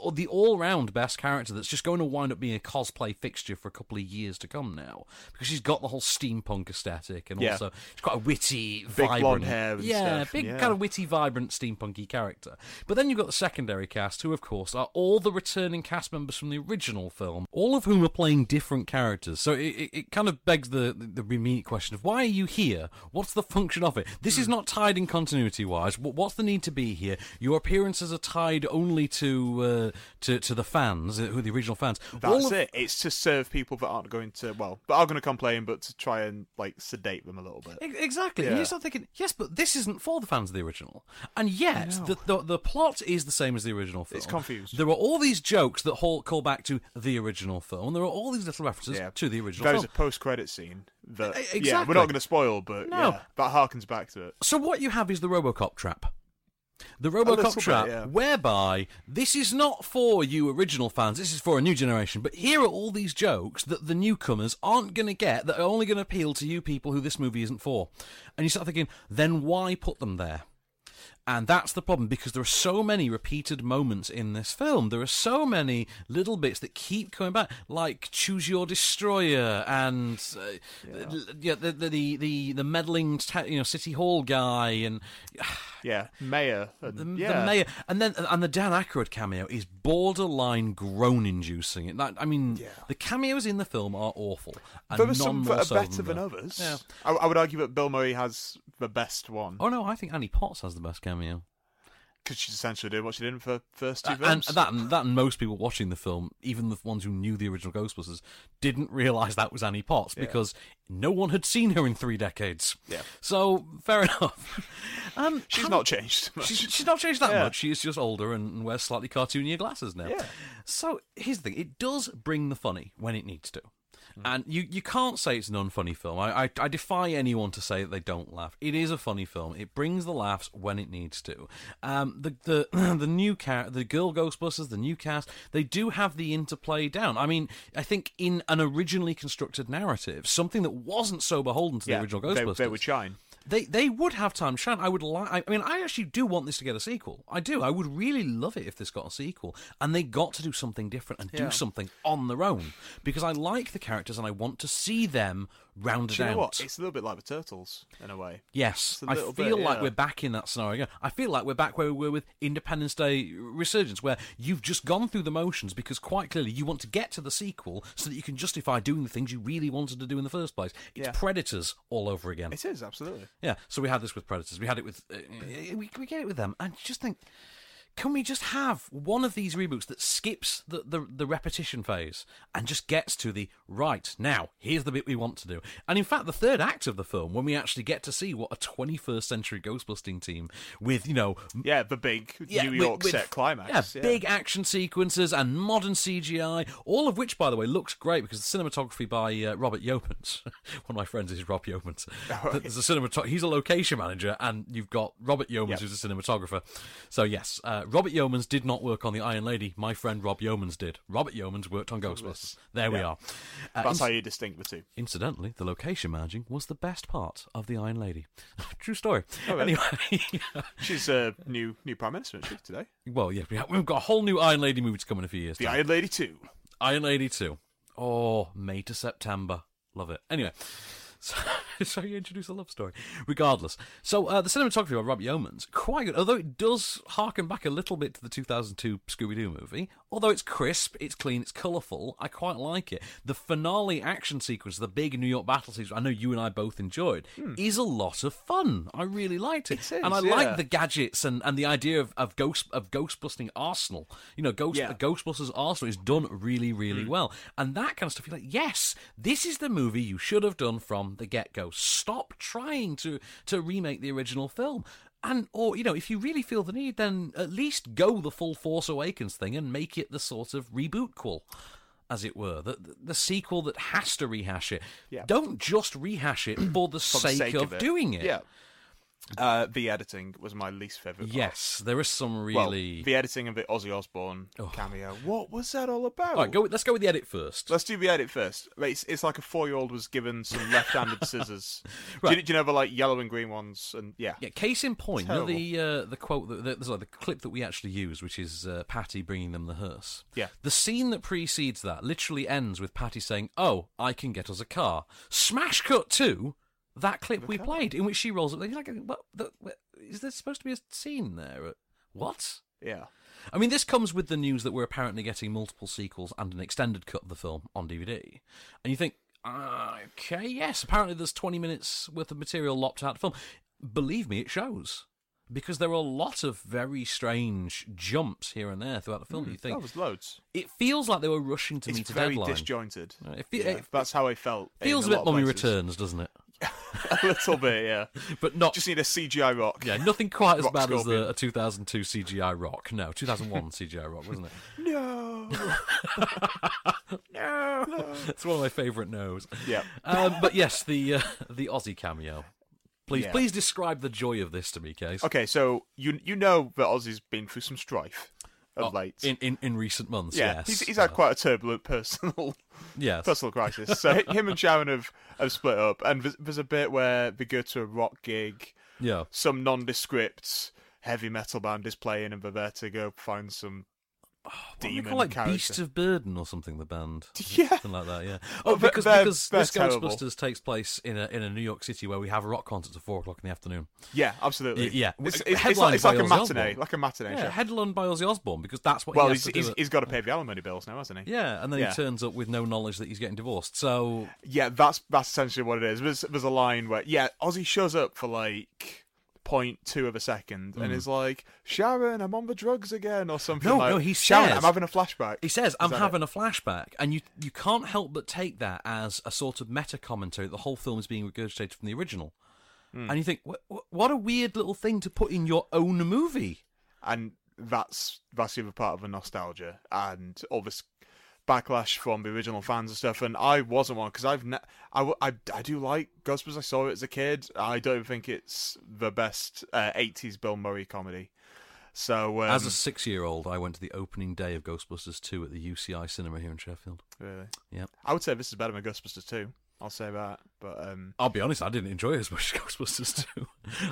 the all-round best character that's just going to wind up being a cosplay fixture for a couple of years to come now, because she's got the whole steampunk aesthetic, and Yeah. also she's quite a witty, Big vibrant, hair and yeah, stuff, big yeah. kind of witty, vibrant, steampunky character. But then you've got the secondary cast, who, of course, are all the returning cast members from the original film, all of whom are playing different characters. So it, it, it kind of begs the, the, the immediate question of why are you here? What's the function of it? This Hmm. is not tied in continuity wise. What's the need to be here? Your appearances are tied only to uh, to, to the fans, who are the original fans. That's of- it. It's to serve people that aren't going to well, that are going to complain, but to try and like sedate them a little bit. Exactly. And Yeah. you start thinking, yes, but this isn't for the fans of the original. And yet, the, the the plot is the same as the original film. It's confused. There are all these jokes that whole, call back to the original film. There are all these little references Yeah. to the original film. There's film. a post-credit scene that E- yeah, we're not going to spoil, but No. yeah, that harkens back to it. So what you have is the RoboCop trap. The RoboCop bit, trap, yeah. whereby this is not for you original fans, this is for a new generation. But here are all these jokes that the newcomers aren't going to get, that are only going to appeal to you people who this movie isn't for. And you start thinking, then why put them there? And that's the problem because there are so many repeated moments in this film. There are so many little bits that keep coming back, like "Choose Your Destroyer" and uh, yeah. yeah, the, the the the meddling you know city hall guy and yeah, mayor, and, the, yeah. the mayor, and then and the Dan Aykroyd cameo is borderline groan-inducing. That I mean, yeah. the cameos in the film are awful. And there are some that are better than the, others. Yeah. I, I would argue that Bill Murray has the best one. Oh no, I think Annie Potts has the best cameo because she's essentially doing what she did in the first two films. And that, and that, and most people watching the film, even the ones who knew the original Ghostbusters, didn't realise that was Annie Potts Yeah. because no one had seen her in three decades. Yeah. So fair enough. Um, She's not changed much. She's, she's not changed that Yeah. much. She is just older and, and wears slightly cartoonier glasses now. Yeah. So here's the thing: it does bring the funny when it needs to. Hmm. And you, you can't say it's an unfunny film. I, I I defy anyone to say that they don't laugh. It is a funny film. It brings the laughs when it needs to. Um, the the the new cat, the girl Ghostbusters, the new cast, they do have the interplay down. I mean, I think in an originally constructed narrative, something that wasn't so beholden to yeah, the original they, Ghostbusters, they would shine. They they would have time to shine. I would like. I mean, I actually do want this to get a sequel. I do. I would really love it if this got a sequel, and they got to do something different and Yeah. do something on their own because I like the characters and I want to see them rounded Do you know out. what? It's a little bit like the Turtles in a way. Yes, a I feel bit, like yeah. we're back in that scenario. I feel like we're back where we were with Independence Day Resurgence, where you've just gone through the motions because quite clearly you want to get to the sequel so that you can justify doing the things you really wanted to do in the first place. It's Yeah. Predators all over again. It is absolutely. Yeah, so we had this with Predators. We had it with. Uh, we, we get it with them. And just think, can we just have one of these reboots that skips the, the, the repetition phase and just gets to the right, now, here's the bit we want to do? And in fact, the third act of the film, when we actually get to see what a 21st century ghostbusting team with, you know. Yeah, the big Yeah, New York with- set climax. Yeah, big action sequences and modern CGI, all of which, by the way, looks great because the cinematography by uh, Robert Yeomans, one of my friends is Rob Yeomans. There's a cinematog- he's a location manager, and you've got Robert Yeomans, Yep. who's a cinematographer. So yes, uh, Robert Yeomans did not work on the Iron Lady. My friend Rob Yeomans did. Robert Yeomans worked on Ghostbusters. There we are. Uh, That's in- how you distinct the two. Incidentally, the location managing was the best part of the Iron Lady. True story. Oh, really? Anyway, She's a new new prime minister, isn't she, today? well, yeah, we have- we've got a whole new Iron Lady movie to come in a few years. The time. Iron Lady two. Iron Lady 2. Oh, May to September. Love it. Anyway, so, so you introduce a love story. Regardless. So uh, the cinematography by Rob Yeomans, quite good, although it does harken back a little bit to the 2002 Scooby-Doo movie. Although it's crisp, it's clean, it's colourful, I quite like it. The finale action sequence, the big New York battle sequence, I know you and I both enjoyed, is a lot of fun. I really liked it. is, and I yeah. like the gadgets and, and the idea of, of ghost of ghostbusting arsenal. You know, ghost Yeah. Ghostbusters Arsenal is done really, really well. And that kind of stuff, you're like, yes, this is the movie you should have done from the get go. Stop trying to, to remake the original film. And, or, you know, if you really feel the need, then at least go the full Force Awakens thing and make it the sort of reboot quel. As it were, the, the sequel that has to rehash it. Yeah. Don't just rehash it for the, For the sake, of, it. doing it. Yeah. Uh, the editing was my least favourite. part. Yes, there is some Well, really. the editing of the Ozzy Osbourne cameo. What was that all about? All right, go. with- Let's go with the edit first. Let's do the edit first. It's, it's like a four-year-old was given some left-handed scissors. do, you, do you know the like yellow and green ones? And yeah, Yeah, case in point, you know, the uh, the quote, that, the, sorry, the clip that we actually use, which is uh, Patty bringing them the hearse. Yeah. The scene that precedes that literally ends with Patty saying, "Oh, I can get us a car." Smash cut to that clip we played, in which she rolls up. You're like, what, the, what, is there supposed to be a scene there? Uh, What? yeah. I mean, this comes with the news that we're apparently getting multiple sequels and an extended cut of the film on DVD. And you think, ah, okay, yes, apparently there's 20 minutes worth of material lopped out of the film. Believe me, it shows. Because there are a lot of very strange jumps here and there throughout the film. Hmm, you think that was loads. it feels like they were rushing to It's meet a very disjointed. Uh, It, fe- Yeah, it that's how I felt. feels a lot bit Mummy. Returns, doesn't it? a little bit, yeah. But not Just need a CGI rock. Yeah, nothing quite as Rock bad as the, a 2002 CGI rock. No, 2001 CGI rock, wasn't it? No. no. It's one of my favourite no's. Yeah. Um, but yes, the uh, the Ozzy cameo. Please, Yeah. please describe the joy of this to me, Case. Okay, so you you know that Ozzy's been through some strife of Oh, late. in, in in recent months. yeah, yes. he's he's had quite a turbulent personal Yes. personal crisis. So him and Sharon have, have split up, and there's, there's a bit where they go to a rock gig. Yeah. Some nondescript heavy metal band is playing, and they're there to go find some Oh, they demon call like character. Beast of Burden or something. The band, Yeah. something like that. Yeah. Oh, Oh, because they're- because they're this terrible. Ghostbusters takes place in a in a New York City where we have a rock concerts at four o'clock in the afternoon. Yeah, absolutely. Yeah. it's, it's, it's like, it's like a matinee, like a matinee Yeah, show. headlined by Ozzy Osbourne because that's what well, he has he's, he's, at- he's got to pay the alimony bills now, hasn't he? yeah, and then Yeah. he turns up with no knowledge that he's getting divorced. So Yeah, that's that's essentially what it is. There's, there's a line where yeah, Ozzy shows up for like point two of a second and Mm. is like, Sharon, I'm on the drugs again, or something. No, like, no, he Sharon, says- I'm having a flashback. He says, "I'm that having a flashback," and you you can't help but take that as a sort of meta commentary. that The whole film is being regurgitated from the original, Hmm. and you think, what, what a weird little thing to put in your own movie. and that's that's the other part of the nostalgia and all this backlash from the original fans and stuff. And I wasn't one because I've ne- I, w- I I do like Ghostbusters. I saw it as a kid. I don't think it's the best uh, '80s Bill Murray comedy. So um, As a six-year-old, I went to the opening day of Ghostbusters 2 at the UCI cinema here in Sheffield. really, Yep. I would say this is better than Ghostbusters 2. I'll say that, but um, I'll be honest, I didn't enjoy it as much as Ghostbusters 2.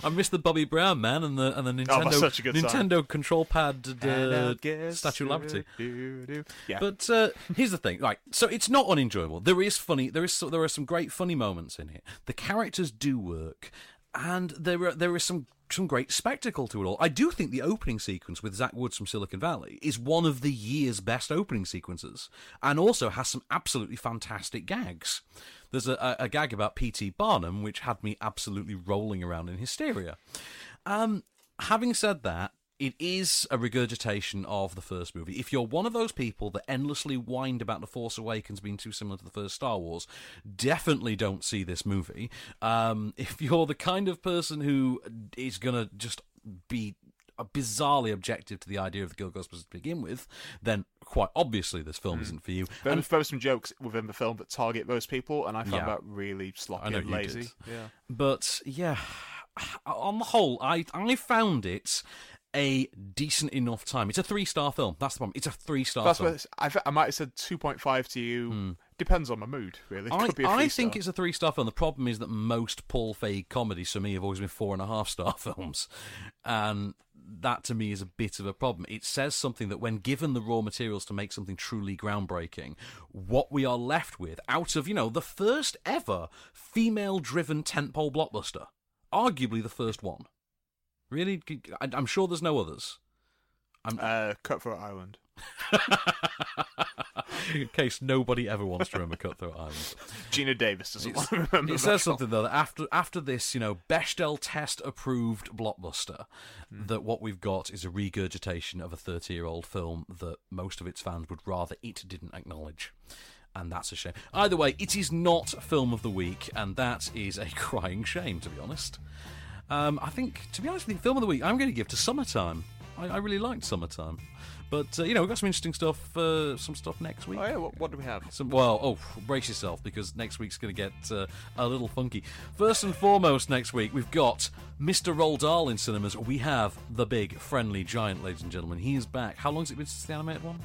I missed the Bobby Brown man and the and the Nintendo Oh, such a good song. Nintendo control pad uh, Statue of Liberty. Yeah, But uh, here's the thing, right? So it's not unenjoyable. There is funny. There is there are some great funny moments in it. The characters do work, and there are there is some some great spectacle to it all. I do think the opening sequence with Zach Woods from Silicon Valley is one of the year's best opening sequences, and also has some absolutely fantastic gags. There's a, a, gag about P.T. Barnum which had me absolutely rolling around in hysteria. Um, having said that, it is a regurgitation of the first movie. If you're one of those people that endlessly whined about The Force Awakens being too similar to the first Star Wars, definitely don't see this movie. Um, if you're the kind of person who is going to just be bizarrely objective to the idea of the Guild Ghostbusters to begin with, then quite obviously this film hmm. isn't for you. there, And- there were some jokes within the film that target those people, and I found Yeah. that really sloppy and lazy. Yeah. But yeah, on the whole, I I found it a decent enough time. It's a three star film. That's the problem. It's a three star That's film. I, I might have said two point five to you. Hmm. Depends on my mood, really. I, Could be a I think it's a three star film. The problem is that most Paul Feig comedies for me have always been four and a half star films. And that to me is a bit of a problem. It says something that when given the raw materials to make something truly groundbreaking, what we are left with out of, you know, the first ever female driven tentpole blockbuster, arguably the first one. Really? I'm sure there's no others. I'm, uh, Cutthroat Island. in case nobody ever wants to remember Cutthroat Island. Geena Davis doesn't It's- want to remember. It says something though that after after this, you know, Bechdel test approved blockbuster, Hmm. that what we've got is a regurgitation of a thirty year old film that most of its fans would rather it didn't acknowledge. And that's a shame. Either way, it is not film of the week, and that is a crying shame, to be honest. Um, I think, to be honest with you, film of the week, I'm going to give to Summertime. I, I really liked Summertime. But, uh, you know, we've got some interesting stuff, uh, some stuff next week. Oh yeah, what, what do we have? Some, well, oh, brace yourself because next week's going to get uh, a little funky. First and foremost, next week we've got Mr. Roald Dahl in cinemas. We have the big friendly giant, ladies and gentlemen. He is back. How long has it been since the animated one?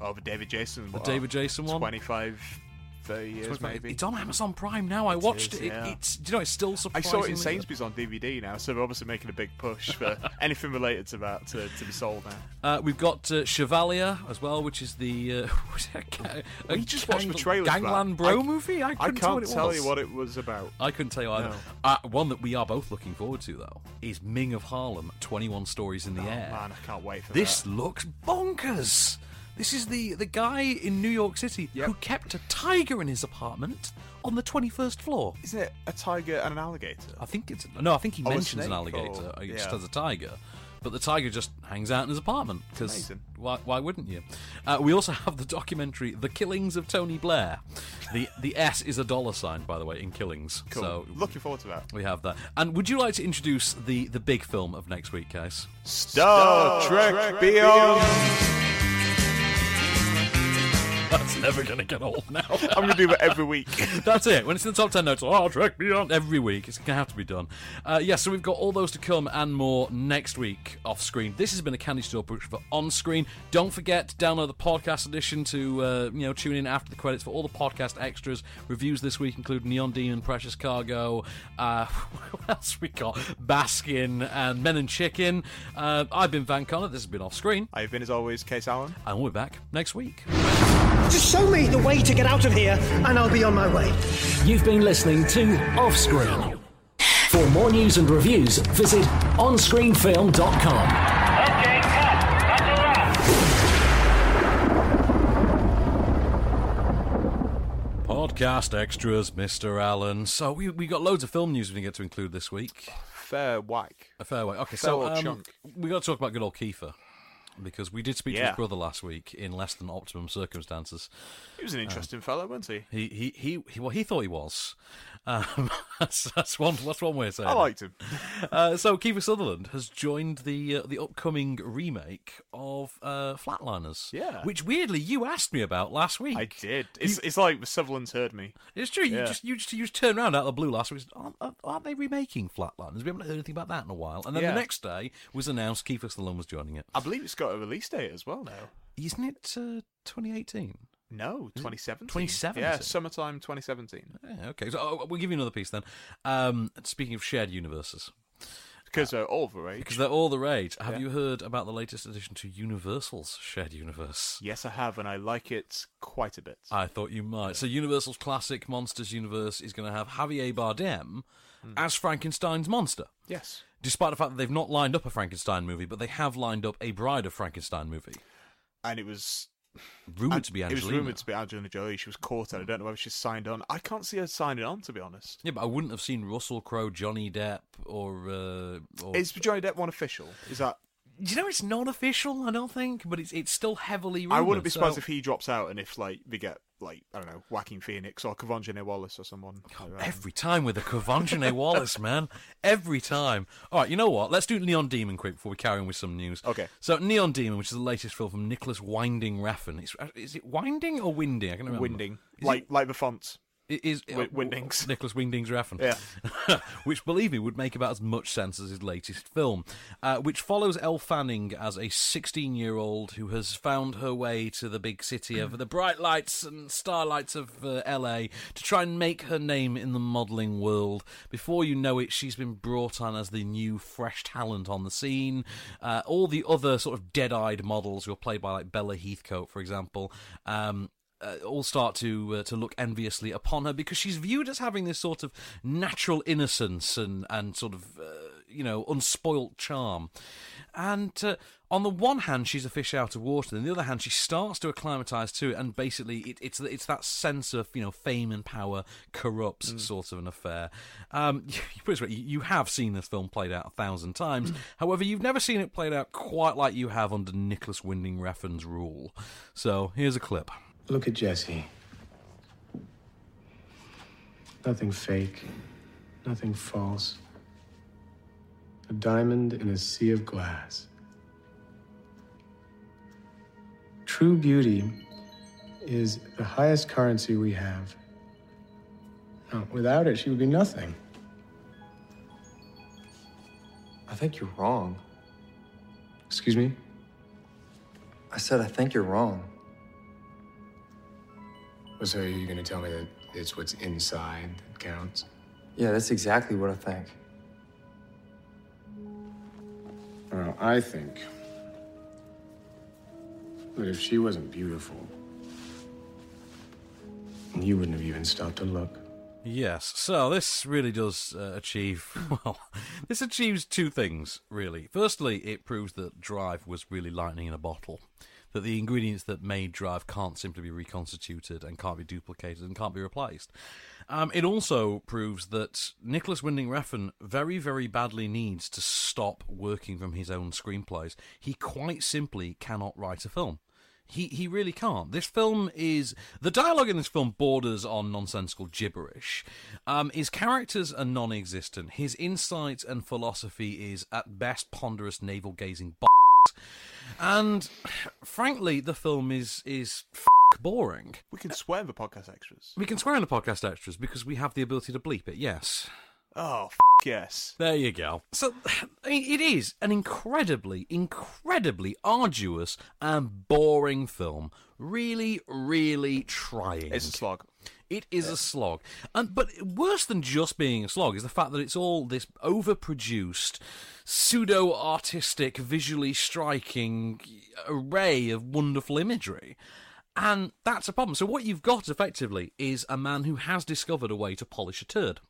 Oh, the David Jason. The what, David Jason one? 25, 30 years maybe. It's on Amazon Prime now. I watched is, it. yeah. It's do you know it's still I saw it in Sainsbury's on DVD now, so they're obviously making a big push for anything related to that to, to be sold now. Uh, we've got uh, Chevalier as well, which is the uh, was it a, a We just watched the trailer. Gangland Bro I- movie. I, I couldn't can't tell, what it tell was. you what it was about. I couldn't tell you either. No. Uh, one that we are both looking forward to, though, is Ming of Harlem 21 Stories in the Oh, Air. man, I can't wait for This that. looks bonkers. This is the, the guy in New York City who kept a tiger in his apartment on the 21st floor. Isn't it a tiger and an alligator? I think it's. No, I think he Oh, mentions an alligator. or- He just yeah. has a tiger. But the tiger just hangs out in his apartment. Because why, why wouldn't you? Uh, we also have the documentary The Killings of Tony Blair. The the S is a dollar sign, by the way, in Killings. Cool. So Looking forward to that. we have that. And would you like to introduce the, the big film of next week, guys? Star Trek Beyond. That's never going to get old now. I'm going to do that every week. That's it. When it's in the top 10 notes, oh, Trek Beyond every week. It's going to have to be done. Uh, yeah, so we've got all those to come and more next week off screen. This has been a Candy Store production for On Screen. Don't forget to download the podcast edition to uh, you know tune in after the credits for all the podcast extras. Reviews this week include Neon Demon, Precious Cargo. Uh, what else we got? Baskin and Men and Chicken. Uh, I've been Van Connor. This has been Off Screen. I've been, as always, Case Allen. And we'll be back next week. Just show me the way to get out of here, and I'll be on my way. You've been listening to Offscreen. For more news and reviews, visit onscreenfilm.com. Podcast extras, Mr. Allen. So we we got loads of film news we can get to include this week. Fair whack. A fair way. Okay, Fair so old um, chunk. we got to talk about good old Kiefer because we did speak to his brother last week in less than optimum circumstances. He was an uh, interesting fellow, wasn't he? He he he, he well he thought he was. Um, that's, that's one that's one way of saying. I liked him. Uh, so Kiefer Sutherland has joined the uh, the upcoming remake of uh, Flatliners. Yeah. which weirdly you asked me about last week. I did. It's, it's like Sutherland's heard me. It's true. You just you just you just turned around out of the blue last week. Aren't, aren't- they remaking Flatliners? We haven't heard anything about that in a while. And then Yeah. the next day was announced Kiefer Sutherland was joining it. I believe it's got a release date as well now. Isn't it uh, 2018? No, Is it 2017. 2017? Yeah, summertime 2017. Yeah, okay, so uh, we'll give you another piece then. Um, speaking of shared universes, Because they're all the rage. because they're all the rage. Have Yeah. you heard about the latest addition to Universal's shared universe? Yes, I have, and I like it quite a bit. I thought you might. So Universal's classic monsters universe is going to have Javier Bardem as Frankenstein's monster. Yes. Despite the fact that they've not lined up a Frankenstein movie, but they have lined up a Bride of Frankenstein movie. And it was Rumored and to be It was rumored to be Angelina Jolie. She was caught, and I don't know whether she's signed on. I can't see her signing on, to be honest. Yeah, but I wouldn't have seen Russell Crowe, Johnny Depp, or. Uh, or... Is Johnny Depp one official? Is that? Do you know it's not official? I don't think, but it's it's still heavily. Rumored, I wouldn't be surprised so- if he drops out, and if like they get like I don't know, Joaquin Phoenix or Kavonjane Wallace or someone. like. Every time with the Kavanjane Wallace, man. Every time. All right, you know what? Let's do Neon Demon quick before we carry on with some news. Okay. So, Neon Demon, which is the latest film from Nicolas Winding Refn. It's, uh, is it Winding or Winding? I can't remember. Winding, Is like it- like the fonts. Is Wi- Windings. Nicolas Windings Refn. Yeah. which, believe me, would make about as much sense as his latest film, uh, which follows Elle Fanning as a 16 year old who has found her way to the big city of the bright lights and starlights of uh, LA to try and make her name in the modelling world. Before you know it, she's been brought on as the new fresh talent on the scene. Uh, all the other sort of dead eyed models who are played by, like, Bella Heathcote, for example. Um, uh, all start to uh, to look enviously upon her because she's viewed as having this sort of natural innocence and and sort of uh, you know unspoilt charm. And uh, on the one hand, she's a fish out of water. On the other hand, she starts to acclimatise to it, and basically, it, it's it's that sense of you know fame and power corrupts sort of an affair. Um, you, put it this way, you have seen this film played out a thousand times. However, you've never seen it played out quite like you have under Nicolas Winding Refn's rule. So here's a clip. Look at Jesse. Nothing fake, nothing false. A diamond in a sea of glass. True beauty is the highest currency we have. Now, without it, she would be nothing. I think you're wrong. Excuse me? I said I think you're wrong. Well, so are you going to tell me that it's what's inside that counts? Yeah, that's exactly what I think. Well, I think that if she wasn't beautiful, you wouldn't have even stopped to look. Yes, so this really does uh, achieve, well, this achieves two things, really. Firstly, it proves that Drive was really lightning in a bottle. That the ingredients that made Drive can't simply be reconstituted and can't be duplicated and can't be replaced. Um, it also proves that Nicolas Winding Refn very, very badly needs to stop working from his own screenplays. He quite simply cannot write a film. He he really can't. This film is the dialogue in this film borders on nonsensical gibberish. Um, his characters are non-existent. His insight and philosophy is at best ponderous navel gazing. B- and frankly, the film is is f- boring. We can swear in the podcast extras. We can swear in the podcast extras because we have the ability to bleep it. Yes. Oh, f- yes. There you go. So, I mean, it is an incredibly, incredibly arduous and boring film. Really, really trying. It's a slog. It is a slog. And, but worse than just being a slog is the fact that it's all this overproduced, pseudo artistic, visually striking array of wonderful imagery. And that's a problem. So, what you've got effectively is a man who has discovered a way to polish a turd.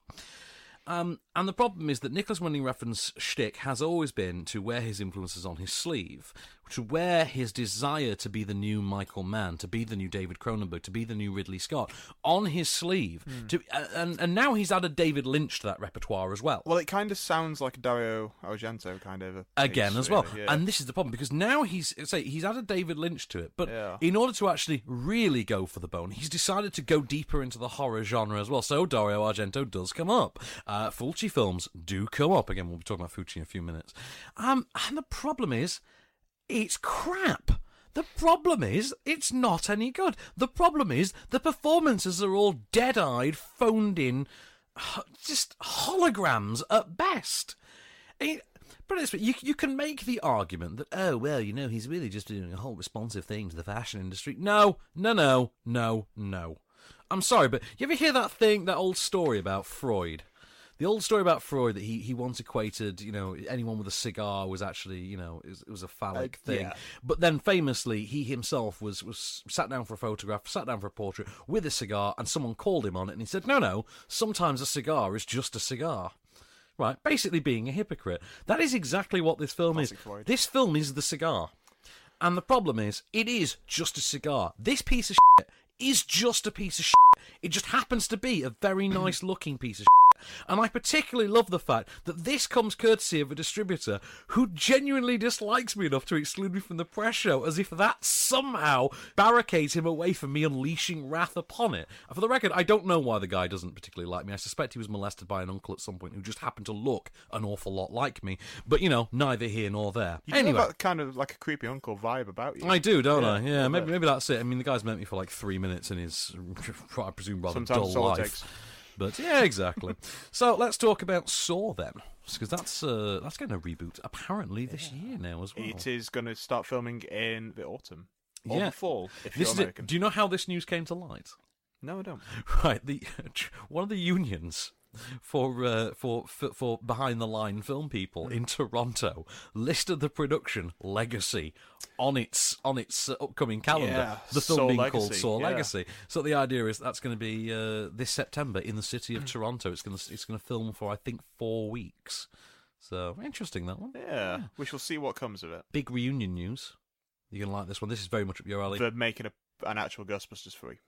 Um, and the problem is that Nicolas Winding Refn's shtick has always been to wear his influences on his sleeve, to wear his desire to be the new Michael Mann, to be the new David Cronenberg, to be the new Ridley Scott on his sleeve. Hmm. To uh, and and now he's added David Lynch to that repertoire as well. Well, it kind of sounds like a Dario Argento kind of a Again, piece, as well, really, yeah. and this is the problem because now he's say he's added David Lynch to it, but Yeah. in order to actually really go for the bone, he's decided to go deeper into the horror genre as well. So Dario Argento does come up. Uh, Fulci films do come up again. We'll be talking about Fulci in a few minutes. Um, and the problem is, it's crap. The problem is, it's not any good. The problem is, the performances are all dead eyed, phoned in, just holograms at best. It, but it's, you, you can make the argument that, oh, well, you know, he's really just doing a whole responsive thing to the fashion industry. No, no, no, no, no. I'm sorry, but you ever hear that thing, that old story about Freud? The old story about Freud that he, he once equated, you know, anyone with a cigar was actually, you know, it was, it was a phallic Uh, thing. yeah. But then famously, he himself was, was sat down for a photograph, sat down for a portrait with a cigar, and someone called him on it, and he said, no, no, sometimes a cigar is just a cigar. Right, basically being a hypocrite. That is exactly what this film Classic is. This film is the cigar. And the problem is, it is just a cigar. This piece of shit is just a piece of shit. It just happens to be a very nice looking piece of shit. And I particularly love the fact that this comes courtesy of a distributor who genuinely dislikes me enough to exclude me from the press show, as if that somehow barricades him away from me unleashing wrath upon it. And for the record, I don't know why the guy doesn't particularly like me. I suspect he was molested by an uncle at some point who just happened to look an awful lot like me. But, you know, neither here nor there. You anyway. that kind of like a creepy uncle vibe about you. I do, don't I? Yeah, maybe maybe that's it. I mean, the guy's met me for like three minutes in his, I presume, rather Sometimes dull life. takes. But yeah, exactly. so let's talk about Saw then, because that's uh, that's going to reboot apparently this year now as well. It is going to start filming in the autumn or yeah, the fall if this you're is American. Do you know how this news came to light? No, I don't. Right, the one of the unions for uh, for, for for behind the line film people in Toronto listed the production Legacy on its on its upcoming calendar. Yeah, the film Saw being Legacy, called Saw yeah. Legacy. So the idea is that's going to be uh, this September in the city of Toronto. It's going to it's going to film for I think four weeks. So interesting that one. Yeah, we shall see what comes of it. Big reunion news. You're going to like this one. This is very much up your alley. They're making a, an actual Ghostbusters three.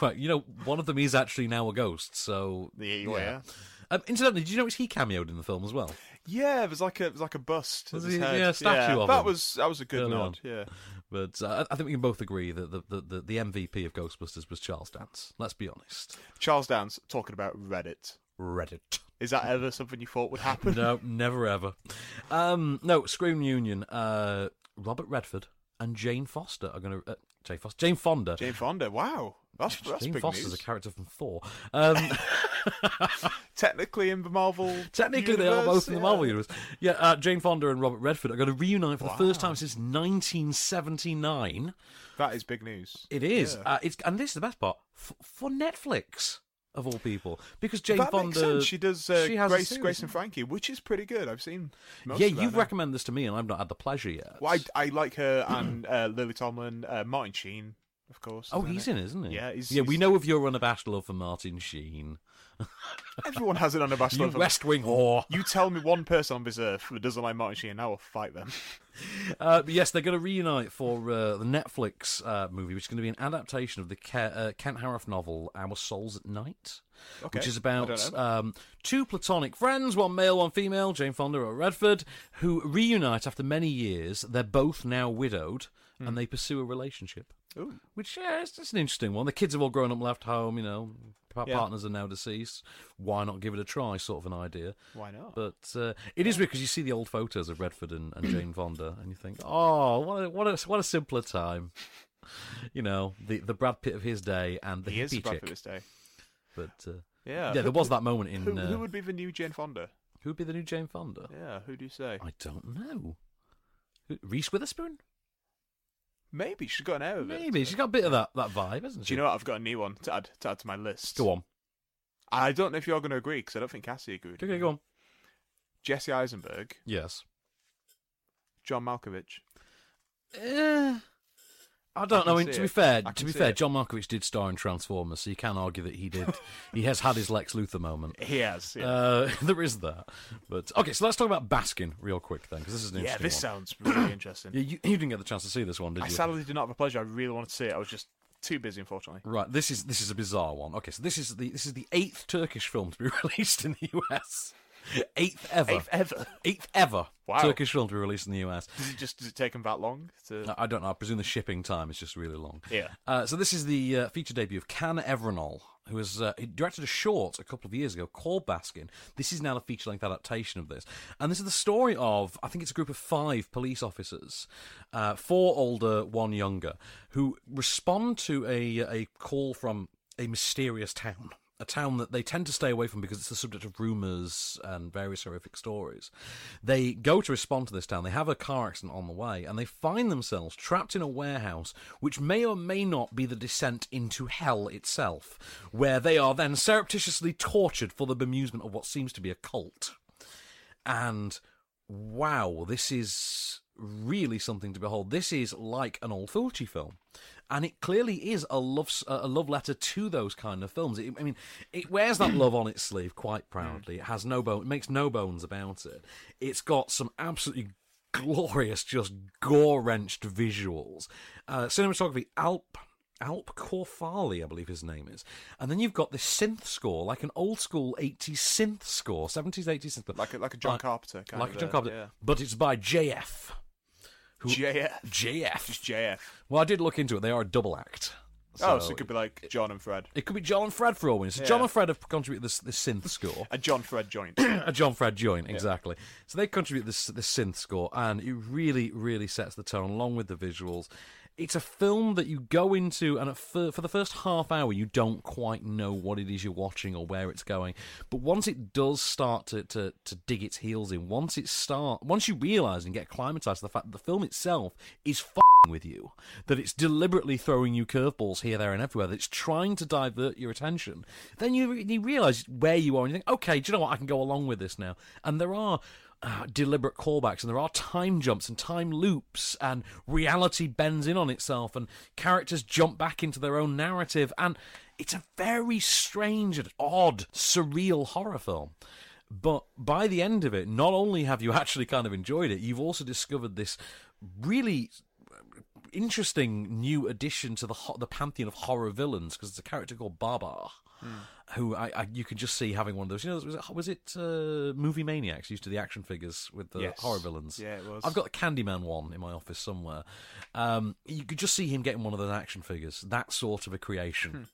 right, you know, one of them is actually now a ghost. So Yeah, yeah. Um, incidentally, did you notice he cameoed in the film as well? Yeah, there's like a there's like a bust. Was at his he- head. yeah, a statue of that him. was that was a good Early nod. on. Yeah, But uh, I I think we can both agree that the, the, the, the MVP of Ghostbusters was Charles Dance. Let's be honest. Charles Dance talking about Reddit. Reddit. Is that ever something you thought would happen? no, never ever. Um, no, Scream Union. Uh, Robert Redford and Jane Foster are going to. Uh, Jane Foster. Jane Fonda. Jane Fonda. Wow, that's that's Jane big Foster's news. a character from Thor. Um, Technically in the Marvel. Technically, they are both in the yeah. Marvel universe. Yeah, uh, Jane Fonda and Robert Redford are going to reunite for the first time since 1979. That is big news. It is. Yeah. Uh, it's and this is the best part f- for Netflix of all people because Jane that Fonda. She does uh, she has Grace. Grace and Frankie, which is pretty good. I've seen. Yeah, you've recommended this to me, and I've not had the pleasure yet. Well, I, I like her and uh, Lily Tomlin, uh, Martin Sheen, of course. oh, he's in, isn't he? Yeah, he's, yeah. We know of your unabashed love for Martin Sheen. Everyone has an unabashed You love West Wing whore. You tell me one person on this earth that doesn't like Martin Sheen, I will fight them. Uh, yes, they're going to reunite for uh, the Netflix uh, movie, which is going to be an adaptation of the Ke- uh, Kent Haruf novel "Our Souls at Night," Okay, which is about um, two platonic friends, one male, one female, Jane Fonda or Redford, who reunite after many years. They're both now widowed, and they pursue a relationship. Hmm. Ooh. Which yeah, it's just an interesting one. The kids have all grown up, left home. You know, pa- Yeah. partners are now deceased. Why not give it a try? Sort of an idea. Why not? But uh, it is because you see the old photos of Redford and, and Jane Fonda, and you think, oh, what a, what a what a simpler time. You know, the the Brad Pitt of his day and the he is hippie Brad chick. Pitt this day. But uh, Yeah. yeah, there was that moment in. Who, uh, who would be the new Jane Fonda? who would be the new Jane Fonda? Yeah, who do you say? I don't know. Reese Witherspoon? Maybe she's got an air of it. Maybe she's got a bit of that, that vibe, hasn't she? Do you know what? I've got a new one to add to add to my list. Go on. I don't know if you're going to agree because I don't think Cassie agreed. Okay, go on. Jesse Eisenberg, Yes. John Malkovich. Eh, I don't I know. I mean, to be it. fair, to be fair, it. John Malkovich did star in Transformers, so you can argue that he did. he has had his Lex Luthor moment. He has. Yeah, Uh, there is that. But okay, so let's talk about Baskin real quick then, because this is an yeah this one. sounds really interesting. Yeah, you, you didn't get the chance to see this one, did I you? sadly did not have a pleasure. I really wanted to see it. I was just too busy, unfortunately. Right, this is this is a bizarre one. Okay, so this is the this is the eighth Turkish film to be released in the US. Eighth ever. Eighth ever? Eighth ever. Wow. Turkish film to be released in the US. Does it just does it take them that long? To... I don't know. I presume the shipping time is just really long. Yeah. Uh, so this is the uh, feature debut of Can Evrenol, who has uh, directed a short a couple of years ago called Baskin. This is now a feature-length adaptation of this, and this is the story of I think it's a group of five police officers, uh, four older, one younger, who respond to a a call from a mysterious town. A town that they tend to stay away from because it's the subject of rumours and various horrific stories. They go to respond to this town. They have a car accident on the way, and they find themselves trapped in a warehouse, which may or may not be the descent into hell itself, where they are then surreptitiously tortured for the bemusement of what seems to be a cult. And wow, this is really something to behold. This is like an old Fulci film. And it clearly is a love a love letter to those kind of films. It, I mean, it wears that love on its sleeve quite proudly. It has no bone, it makes no bones about it. It's got some absolutely glorious, just gore wrenched visuals. Uh, cinematography, Alp Alp Korfali, I believe his name is. And then you've got this synth score, like an old school 80s synth score, 70s, 80s synth. Like a, like a John Carpenter kind like a John Carpenter. yeah. But it's by JF. Who, JF. JF. Just JF. Well, I did look into it. They are a double act. oh, so it could be like John and Fred. It could be John and Fred for all we know. So Yeah. John and Fred have contributed this, this synth score. A John Fred joint. a John Fred joint, exactly. So they contribute this this synth score, and it really, really sets the tone along with the visuals. It's a film that you go into, and fir- for the first half hour, you don't quite know what it is you're watching or where it's going. But once it does start to, to, to dig its heels in, once it start, once you realise and get acclimatized to the fact that the film itself is f***ing with you, that it's deliberately throwing you curveballs here, there, and everywhere, that it's trying to divert your attention, then you, you realise where you are, and you think, okay, do you know what? I can go along with this now. And there are uh, deliberate callbacks, and there are time jumps and time loops, and reality bends in on itself, and characters jump back into their own narrative, and it's a very strange and odd, surreal horror film. But by the end of it, not only have you actually kind of enjoyed it, you've also discovered this really interesting new addition to the ho- the pantheon of horror villains because it's a character called Baba, who I, I you can just see having one of those. You know, was it, was it uh, Movie Maniacs used to the action figures with the Yes. horror villains? Yeah, it was. I've got the Candyman one in my office somewhere. Um, you could just see him getting one of those action figures. That sort of a creation.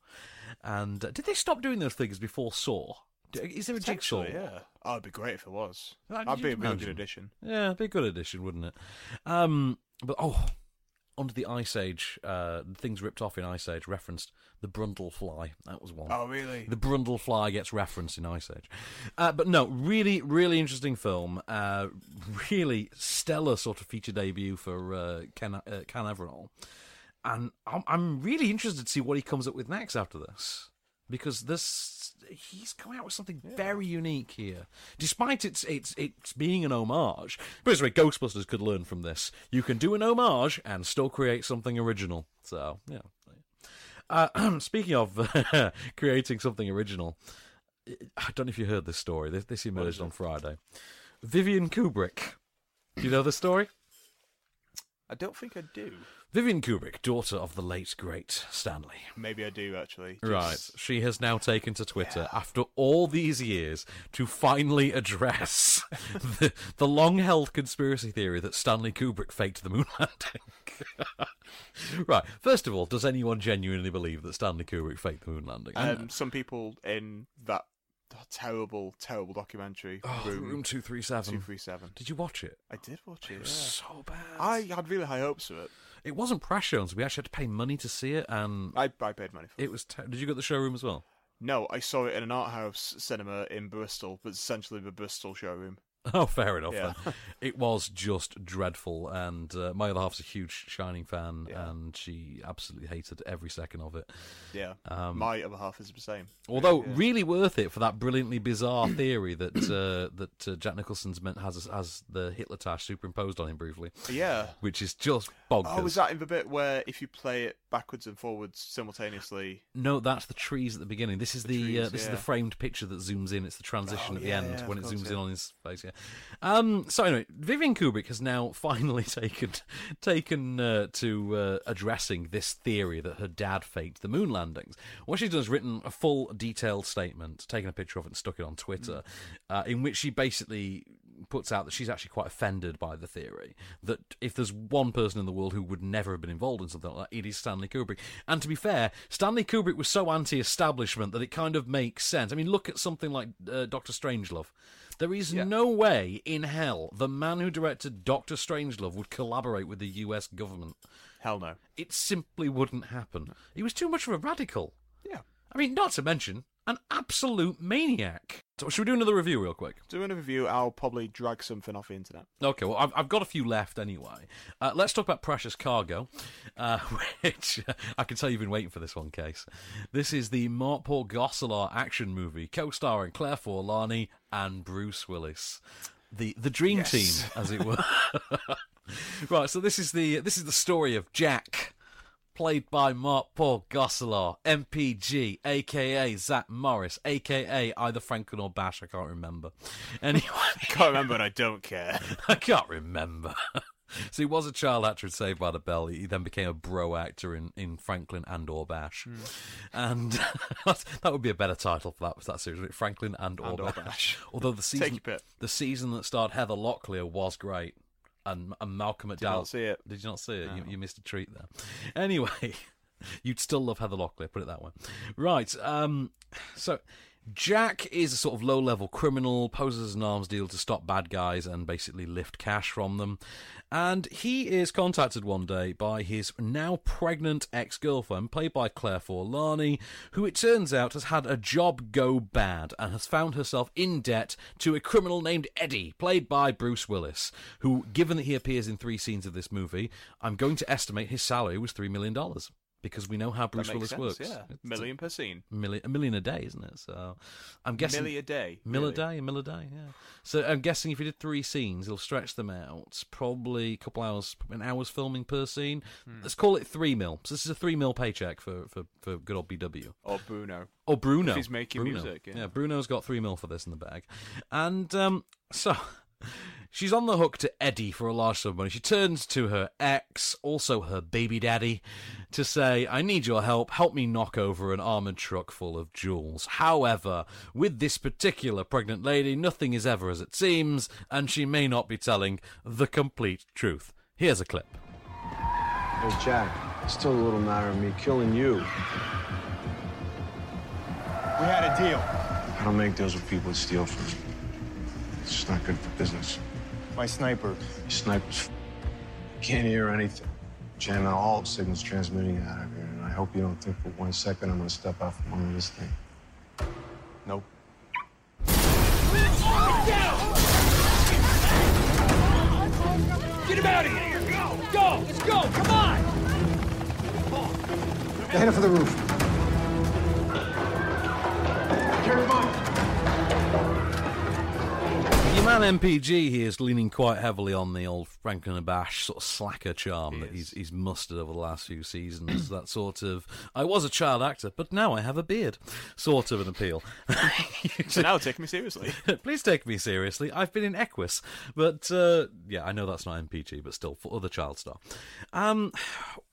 And uh, did they stop doing those figures before Saw? Is there a jigsaw? Yeah. Oh, it'd be great if it was. That'd be a really good addition. Yeah, it'd be a good addition, wouldn't it? Um, but oh, under the Ice Age, uh, things ripped off in Ice Age referenced the Brundle Fly. That was one. Oh, really? The Brundle Fly gets referenced in Ice Age. Uh, but no, really, really interesting film. Uh, really stellar sort of feature debut for uh, Ken, uh, Ken Everall. And I'm, I'm really interested to see what he comes up with next after this. Because this, he's coming out with something very unique here. Despite its its its being an homage, but anyway, Ghostbusters could learn from this. You can do an homage and still create something original. So yeah. Uh, speaking of creating something original, I don't know if you heard this story. This, this emerged on Friday. Vivian Kubrick. Do you know the story? I don't think I do. Vivian Kubrick, daughter of the late great Stanley. Maybe I do actually. Right. She has now taken to Twitter after all these years to finally address the, the long held conspiracy theory that Stanley Kubrick faked the moon landing. right. First of all, does anyone genuinely believe that Stanley Kubrick faked the moon landing? Um, some people in that terrible, terrible documentary Oh, room, Room 237. 237. Did you watch it? I did watch it. It was yeah. so bad. I had really high hopes of it. It wasn't press shows. We actually had to pay money to see it, and I, I paid money for it. It was. Te- Did you go to the showroom as well? No, I saw it in an art house cinema in Bristol, but essentially the Bristol showroom. Oh, fair enough. Yeah. it was just dreadful, and uh, my other half's a huge Shining fan, Yeah. and she absolutely hated every second of it. Yeah, Um, my other half is the same. Although Yeah. really worth it for that brilliantly bizarre theory that uh, that uh, Jack Nicholson's meant has has the Hitler tash superimposed on him briefly. Yeah. which is just bonkers. Oh, was that in the bit where if you play it backwards and forwards simultaneously? No, that's the trees at the beginning. This is the, uh, trees, this is the framed picture that zooms in. It's the transition Oh, at the end when it course, zooms in on his face. Yeah. Um. So anyway, Vivian Kubrick has now finally taken taken uh, to uh, addressing this theory that her dad faked the moon landings. What she's done is written a full detailed statement, taken a picture of it and stuck it on Twitter, uh, in which she basically puts out that she's actually quite offended by the theory that if there's one person in the world who would never have been involved in something like that, it is Stanley Kubrick. And to be fair, Stanley Kubrick was so anti-establishment that it kind of makes sense. I mean, look at something like uh, Doctor Strangelove. There is no way in hell the man who directed Doctor Strangelove would collaborate with the U.S. government. Hell no. It simply wouldn't happen. He was too much of a radical. Yeah. I mean, not to mention an absolute maniac. So, should we do another review real quick? Do another review, I'll probably drag something off the internet. Okay, well, I've, I've got a few left anyway. Uh, let's talk about Precious Cargo, uh, which uh, I can tell you've been waiting for this one, Case. This is the Mark Paul Gosselaar action movie, co-starring Claire Forlani and Bruce Willis, the the dream Yes. team, as it were. right, so this is the this is the story of Jack. Played by Mark Paul Gosselaar, MPG, aka Zach Morris, aka either Franklin or Bash, I can't remember. Anyway, I can't remember and I don't care. I can't remember. so he was a child actor in Saved by the Bell. He then became a bro actor in, in Franklin and or Bash. Hmm. And that would be a better title for that, for that series. Franklin and, And or Bash. Bash. Although the season, the season that starred Heather Locklear was great. And, and Malcolm McDowell. Did not see it. Did you not see it? You, you missed a treat there. Anyway, you'd still love Heather Locklear, put it that way. Right. Um, so Jack is a sort of low level criminal, poses as an arms deal to stop bad guys and basically lift cash from them. And he is contacted one day by his now pregnant ex girlfriend, played by Claire Forlani, who it turns out has had a job go bad and has found herself in debt to a criminal named Eddie, played by Bruce Willis, who, given that he appears in three scenes of this movie, I'm going to estimate his salary was $3 million. Because we know how Bruce Willis sense, works. Yeah. It's a- Million per scene. million, a million a day, isn't it? So I'm guessing Milli a day, mill a day, a mill a day. Yeah. So I'm guessing if you did three scenes, he'll stretch them out. Probably a couple hours, an hour's filming per scene. Hmm. Let's call it three mil. So this is a three mil paycheck for for, for good old BW. Or Bruno. Or Bruno. If he's making Bruno. music, yeah. Bruno's got three mil for this in the bag. And um, so she's on the hook to Eddie for a large sum of money. She turns to her ex, also her baby daddy, to say, I need your help. Help me knock over an armoured truck full of jewels. However, with this particular pregnant lady, nothing is ever as it seems, and she may not be telling the complete truth. Here's a clip. Hey, Jack, it's still a little matter of me killing you. We had a deal. I don't make deals with people that steal from me. It's just not good for business. My sniper. Your sniper's f- can't hear anything. Jamming all signals transmitting out of here, and I hope you don't think for one second I'm gonna step out from under this thing. Nope. Get him out of here! Go! Go! Let's go! Come on! They're headed for the roof. Your man MPG here is leaning quite heavily on the old Franklin and Bash sort of slacker charm that he's he's mustered over the last few seasons. that sort of I was a child actor, but now I have a beard, sort of an appeal. So now take me seriously. Please take me seriously. I've been in Equus, but uh, yeah, I know that's not MPG, but still for other child star. Um,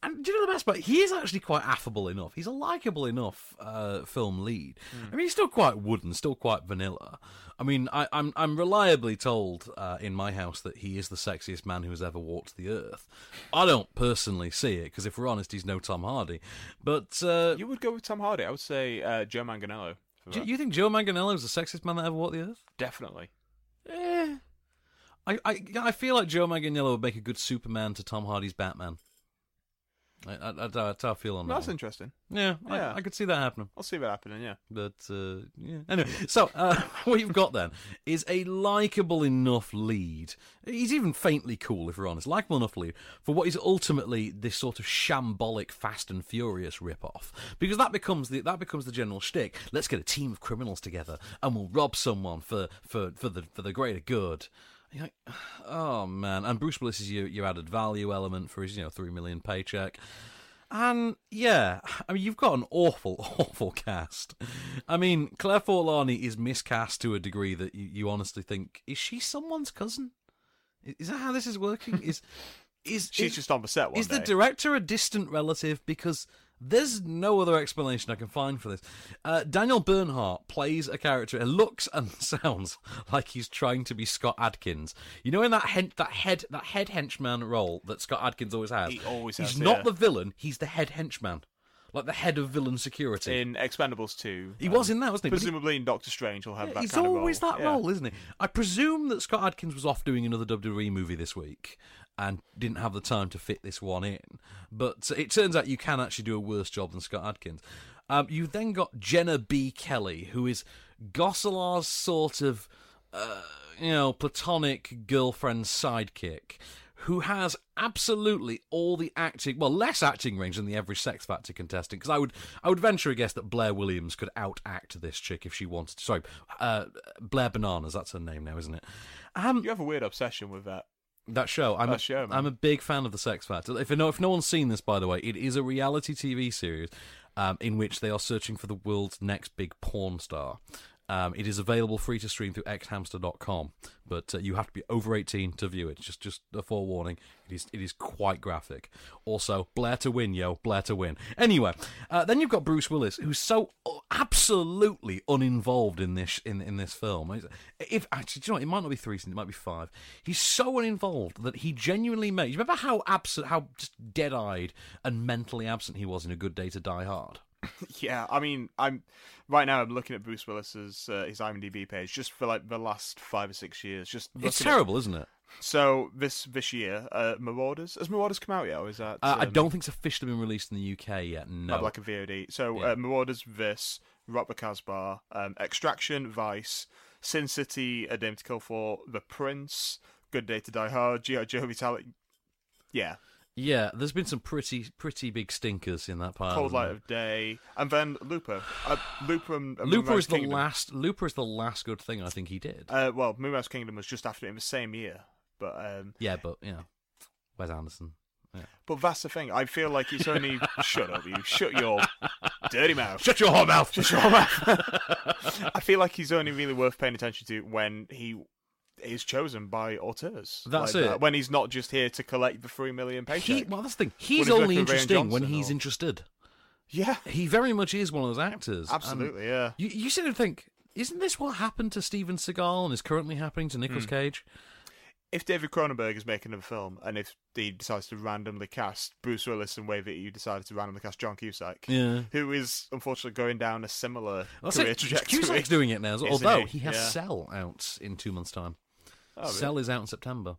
and do you know the best part? He is actually quite affable enough. He's a likable enough uh, film lead. I mean, he's still quite wooden, still quite vanilla. I mean, I, I'm I'm reliably told uh, in my house that he is the sexiest man who has ever walked the earth. I don't personally see it because, if we're honest, he's no Tom Hardy. But uh, You would go with Tom Hardy. I would say uh, Joe Manganiello. for do you think Joe Manganiello is the sexiest man that ever walked the earth? Definitely. Eh. I, I, I feel like Joe Manganiello would make a good Superman to Tom Hardy's Batman. I, I, I, that's how I feel on that. That's one. interesting. Yeah, Yeah. I, I could see that happening. I'll see that happening. Yeah. But uh, yeah. Anyway, so uh, what you've got then is a likable enough lead. He's even faintly cool, if we're honest. Likable enough lead for what is ultimately this sort of shambolic Fast and Furious rip-off, because that becomes the that becomes the general shtick. Let's get a team of criminals together and we'll rob someone for for for the for the greater good. You're like, oh man! And Bruce Willis is your your added value element for his you know three million paycheck. And yeah, I mean, you've got an awful, awful cast. I mean, Claire Forlani is miscast to a degree that you, you honestly think is she someone's cousin? Is that how this is working? Is is She's is- just on the set one Is the director a distant relative? Because there's no other explanation I can find for this. Uh, Daniel Bernhardt plays a character. It looks and sounds like he's trying to be Scott Adkins. You know, in that hen- that head that head henchman role that Scott Adkins always has. He always He's has, not the villain. He's the head henchman, like the head of villain security. in Expendables 2. He was in that, wasn't he? But he- Presumably in Doctor Strange, he'll have that He's always role. that Yeah. role, isn't he? I presume that Scott Adkins was off doing another WWE movie this week and didn't have the time to fit this one in. But it turns out you can actually do a worse job than Scott Adkins. Um, you've then got Jenna B. Kelly, who is Gosselaar's sort of, uh, you know, platonic girlfriend sidekick. Who has absolutely all the acting, well, less acting range than the average Sex Factor contestant? Because I would, I would venture a guess that Blair Williams could outact this chick if she wanted. to. Sorry, uh, Blair Bananas. That's her name now, isn't it? Um, You have a weird obsession with that. That show. I'm That a, show, man. I'm a big fan of the Sex Factor. If no, if no one's seen this, by the way, it is a reality TV series um, in which they are searching for the world's next big porn star. Um, it is available free to stream through xhamster.com, but uh, you have to be over 18 to view it. Just just a forewarning. It is it is quite graphic. Also, Blair to win, yo, Blair to win. Anyway, uh, then you've got Bruce Willis, who's so absolutely uninvolved in this in in this film. If actually, do you know, what? it might not be three seasons, it might be five. He's so uninvolved that he genuinely made. You remember how absent, how just dead-eyed and mentally absent he was in A Good Day to Die Hard. Yeah, I mean, I'm right now. I'm looking at Bruce Willis's uh, his IMDb page just for like the last five or six years. Just It's looking at- terrible, isn't it? So this this year, uh, Marauders has Marauders come out yet? Or is that? Uh, I um, don't think it's officially been released in the UK yet. No, like a VOD. So Yeah. uh, Marauders, this, Rock the Casbah, um, Extraction, Vice, Sin City, A Dame to Kill For, The Prince, Good Day to Die Hard, G.I. Joe Vitalik. Yeah, yeah. There's been some pretty pretty big stinkers in that pile. Cold Light of Day, and then Looper. Uh, Looper and, and Looper is the Kingdom. last. Looper is the last good thing I think he did. Uh, well, Moonrise Kingdom was just after it in the same year, but um, yeah, but yeah, Wes Anderson. Yeah. but that's the thing. I feel like he's only shut up, you shut your dirty mouth. Shut your whole mouth. Shut your mouth. I feel like he's only really worth paying attention to when he is chosen by auteurs. That's like it. that, When he's not just here to collect the three million paycheck. He, well, that's the thing. He's he's only interesting when he's or- interested. Yeah, he very much is one of those actors. and Absolutely, yeah. You, you sort of think, isn't this what happened to Steven Seagal and is currently happening to Nicolas Hmm. Cage? If David Cronenberg is making a film, and if he decides to randomly cast Bruce Willis and Wave It, you decided to randomly cast John Cusack, Yeah. who is unfortunately going down a similar Well, career so trajectory. Cusack's doing it now, as well, although he? he has Yeah. Cell out in two months' time. Oh, really? Cell is out in September.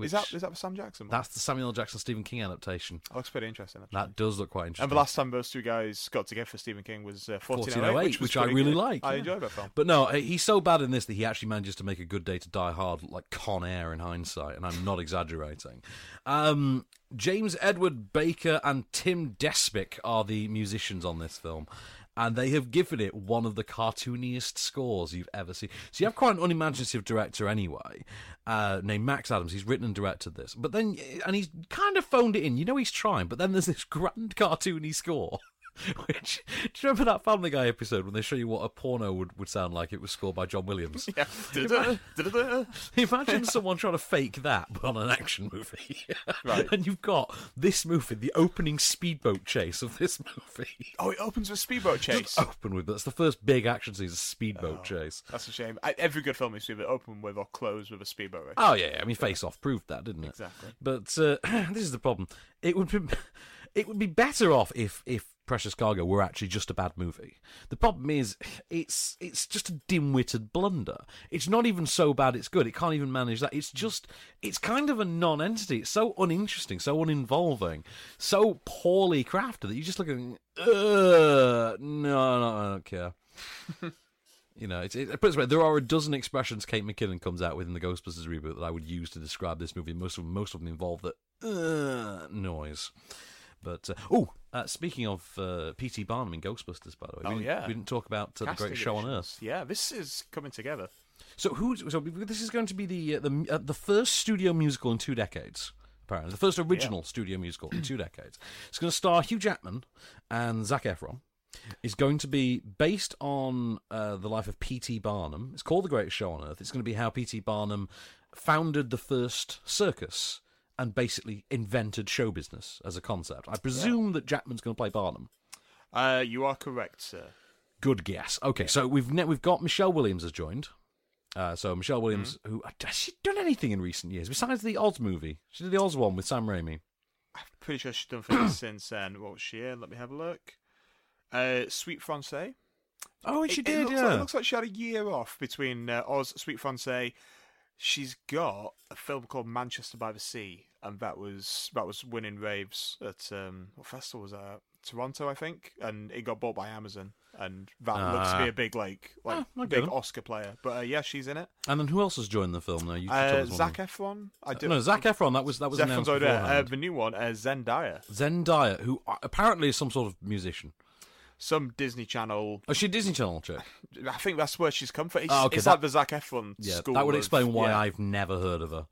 Is that is that the Sam Jackson? That's the Samuel L. Jackson Stephen King adaptation. That looks pretty interesting. Actually. That does look quite interesting. And the last time those two guys got together for Stephen King was uh, 1408, 1408, which, was which I really good. like. I yeah. enjoyed that film. But no, he's so bad in this that he actually manages to make a good day to die hard, like Con Air in hindsight, and I'm not exaggerating. Um, James Edward Barker and Tim Despic are the musicians on this film. And they have given it one of the cartooniest scores you've ever seen. So you have quite an unimaginative director anyway, uh, named Max Adams. He's written and directed this, but then and he's kind of phoned it in. You know he's trying, but then there's this grand cartoony score. Which do you remember that Family Guy episode when they show you what a porno would, would sound like? It was scored by John Williams. Yeah. Da-da-da. Imagine someone trying to fake that on an action movie. Right. and you've got this movie, the opening speedboat chase of this movie. Oh, it opens with a speedboat chase. Just open with that's the first big action scene, is a speedboat Oh. chase. That's a shame. I, every good film is either open with or close with a speedboat race. Oh yeah, yeah, I mean Face Off proved that, didn't it? Exactly. But uh, this is the problem. It would be it would be better off if if Precious Cargo were actually just a bad movie. The problem is, it's it's just a dim-witted blunder. It's not even so bad it's good. It can't even manage that. It's just it's kind of a non-entity. It's so uninteresting, so uninvolving, so poorly crafted that you're just look at it, Ugh, no, no, I don't care. You know, it's, it, it this way, there are a dozen expressions Kate McKinnon comes out with in the Ghostbusters reboot that I would use to describe this movie. Most of them, most of them involve the noise. But uh, oh, uh, speaking of uh, P.T. Barnum in Ghostbusters, by the way, Oh, we, didn't- yeah. we didn't talk about uh, the Great Show on. Earth. Yeah, this is coming together. So who's so this is going to be the uh, the uh, the first studio musical in two decades. Apparently, the first original studio musical in two decades. It's going to star Hugh Jackman and Zac Efron. It's going to be based on uh, the life of P.T. Barnum. It's called The Great Show on Earth. It's going to be how P.T. Barnum founded the first circus and basically invented show business as a concept. I presume that Jackman's going to play Barnum. Uh, you are correct, sir. Good guess. Okay, so we've ne- we've got Michelle Williams has joined. Uh, so Michelle Williams, who has she done anything in recent years besides the Oz movie? She did the Oz one with Sam Raimi. I'm pretty sure she's done things since then. What was she in? Let me have a look. Uh, Suite Française. Oh, she It- did. It looks, yeah. like, it looks like she had a year off between uh, Oz, Suite Française. She's got a film called Manchester by the Sea, and that was that was winning raves at um, what festival was that? at? Toronto, I think, and it got bought by Amazon, and that looks to be Ah. a big like like Ah, big. Oscar player. But uh, yeah, she's in it. and then who else has joined the film now? You can Uh, Zac Efron. I do. No, Zac Efron. That was that was Zac Efron's. Uh, the new one, uh, Zendaya. Zendaya, who uh, apparently is some sort of musician. Some Disney Channel. Oh, she a Disney Channel chick. I think that's where she's come from. It's, Oh, okay, it's that- like the Zac Efron Yeah, school. that would of- explain why yeah. I've never heard of her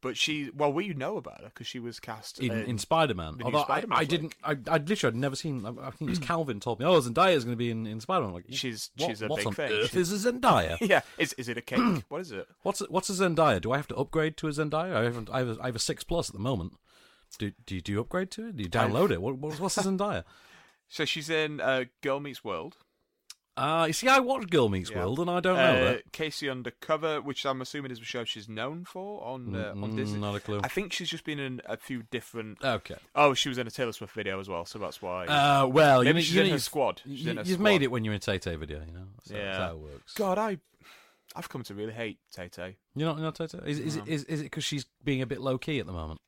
But she, well, we know about her because she was cast in, in Spider Man. Although I, Spider-Man I didn't, I, I literally had never seen. I, I think it was Calvin told me, "Oh, Zendaya is going to be in, in Spider Man." Like, She's what, she's a what big on thing. earth She's- is a Zendaya? yeah, is is it a cake? what is it? What's a, what's a Zendaya? Do I have to upgrade to a Zendaya? I haven't. I have a, I have a six plus at the moment. Do do you do you upgrade to it? Do you download it? What, what, what's a Zendaya? So she's in uh, Girl Meets World. Uh, you see, I watched Girl Meets Yeah. World, and I don't know uh, that. K.C. Undercover, which I'm assuming is the show she's known for on uh, on Mm, Disney. not a clue. I think she's just been in a few different. Okay. Oh, she was in a Taylor Swift video as well, so that's why. Uh, well, maybe you know, she's you in know, her squad. She's you, in her have squad. made it when you're in a Tay Tay video, you know. That's, yeah, that's how it works. God, I, I've come to really hate Tay Tay. You're not, you're not Tay Tay. Is, is, it, is, is it because she's being a bit low key at the moment?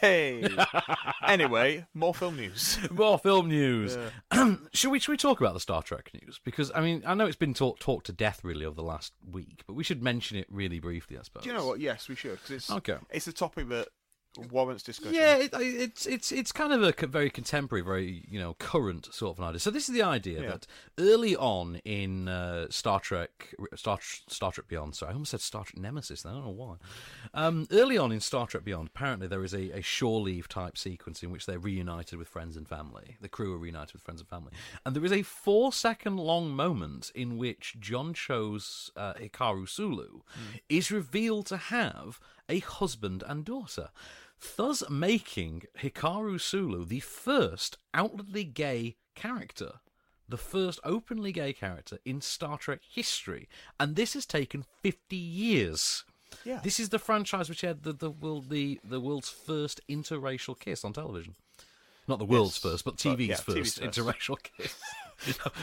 Hey. anyway, more film news. More film news. Um, should we should we talk about the Star Trek news? Because I mean, I know it's been talked talked to death really over the last week, but we should mention it really briefly, I suppose. Do you know what? Yes, we should because it's Okay. It's a topic that warrants discussion. Yeah, it, it's it's it's kind of a very contemporary, very you know current sort of an idea. So this is the idea Yeah. that early on in uh, Star Trek, Star Star Trek Beyond. Sorry, I almost said Star Trek Nemesis. I don't know why. Um, early on in Star Trek Beyond, apparently there is a, a shore leave type sequence in which they're reunited with friends and family. The crew are reunited with friends and family, and there is a four second long moment in which John Cho's uh, Hikaru Sulu is revealed to have a husband and daughter thus making Hikaru Sulu the first outwardly gay character, the first openly gay character in Star Trek history, and this has taken 50 years. Yeah. This is the franchise which had the the world the, the world's first interracial kiss on television. Not the world's Yes, first, but but yeah, first TV's first. interracial kiss.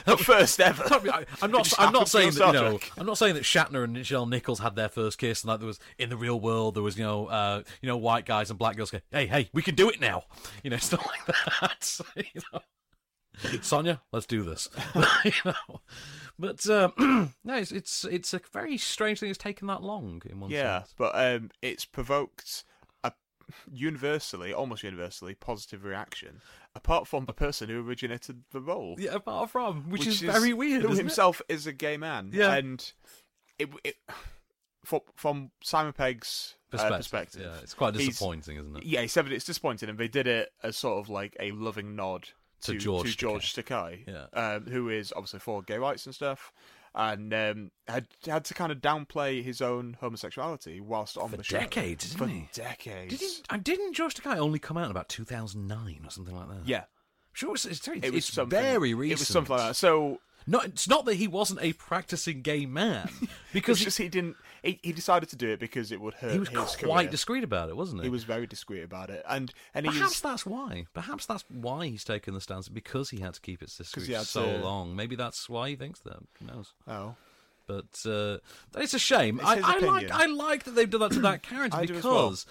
The first ever. I, am not. I'm not saying that you know. I'm not saying that Shatner and Nichelle Nichols had their first kiss, and that there was in the real world there was you know, uh, you know, white guys and black girls going, "Hey, hey, we can do it now." You know, stuff like that. you know. Sonia, let's do this. you know, but um, no, it's, it's it's a very strange thing. It's taken that long in one Yeah, sense. but um, it's provoked universally, almost universally, positive reaction. Apart from the person who originated the role, Yeah, apart from which, is, very weird. Who isn't it? himself is a gay man. Yeah. and it, it from, from Simon Pegg's uh, Perspective, perspective, yeah, it's quite disappointing, isn't it? Yeah, he said that it's disappointing, and they did it as sort of like a loving nod To to, George to George Takei, Yeah. um, who is obviously for gay rights and stuff, and um, had had to kind of downplay his own homosexuality whilst on For the show decades, didn't for he? decades. Didn't, and didn't George Takei only come out in about 2009 or something like that? Yeah. Sure, it's, it's, it's, It was it's something- very it was something like that. So no, it's not that he wasn't a practicing gay man because it's just he didn't. He, he decided to do it because it would hurt. he was his quite career. discreet about it, wasn't he? He was very discreet about it, and and he Perhaps was, that's why. Perhaps that's why he's taken the stance because he had to keep it discreet so to- long. Maybe that's why he thinks that. Who knows? Oh. But uh, it's a shame. It's I, I like. I like that they've done that to that character I do as well. because.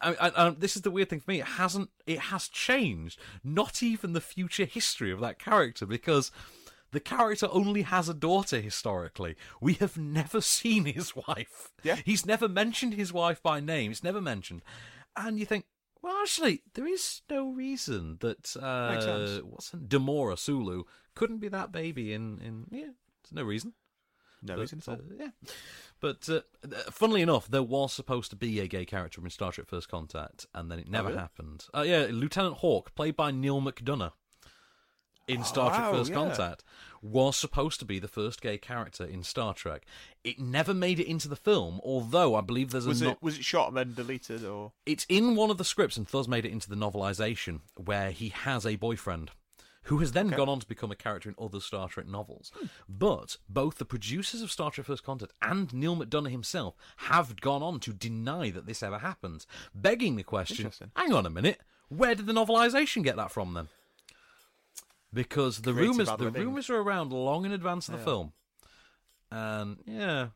I, I, I, this is the weird thing for me. It hasn't. It has changed. Not even the future history of that character, because the character only has a daughter historically. We have never seen his wife. Yeah. He's never mentioned his wife by name. It's never mentioned. And you think, well, actually, there is no reason that uh, what's her, Demora Sulu couldn't be that baby in in yeah. There's no reason. no But, reason at all. uh, yeah. But uh, funnily enough, there was supposed to be a gay character in Star Trek First Contact, and then it never really? happened. Uh, yeah, Lieutenant Hawk, played by Neal McDonough in Star Trek wow, First yeah. Contact, was supposed to be the first gay character in Star Trek. It never made it into the film, although I believe there's was a it no- was it shot and then deleted or? it's in one of the scripts and thus made it into the novelization where he has a boyfriend who has then Okay. gone on to become a character in other Star Trek novels. Hmm. But both the producers of Star Trek First Contact and Neal McDonough himself have gone on to deny that this ever happened, begging the question hang on a minute, where did the novelization get that from then? Because the Creative rumors the rumors are around long in advance of the Yeah. film. And yeah,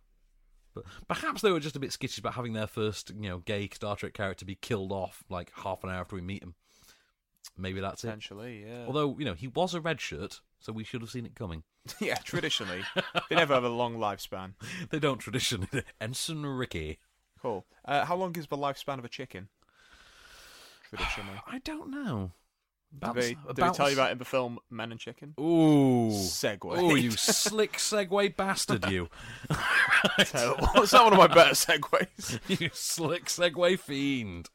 but perhaps they were just a bit skittish about having their first, you know, gay Star Trek character be killed off like half an hour after we meet him. Maybe that's it. Potentially, yeah. Although you know he was a red shirt, so we should have seen it coming. yeah, traditionally they never have a long lifespan. They don't traditionally. Ensign Ricky. Cool. Uh, how long is the lifespan of a chicken? Traditionally. I don't know. Did they, did they tell you s- about in the film Men and Chicken? Ooh, Segue. Oh, you slick segue bastard! You. Terrible. Is that one of my better segues? you slick segue fiend.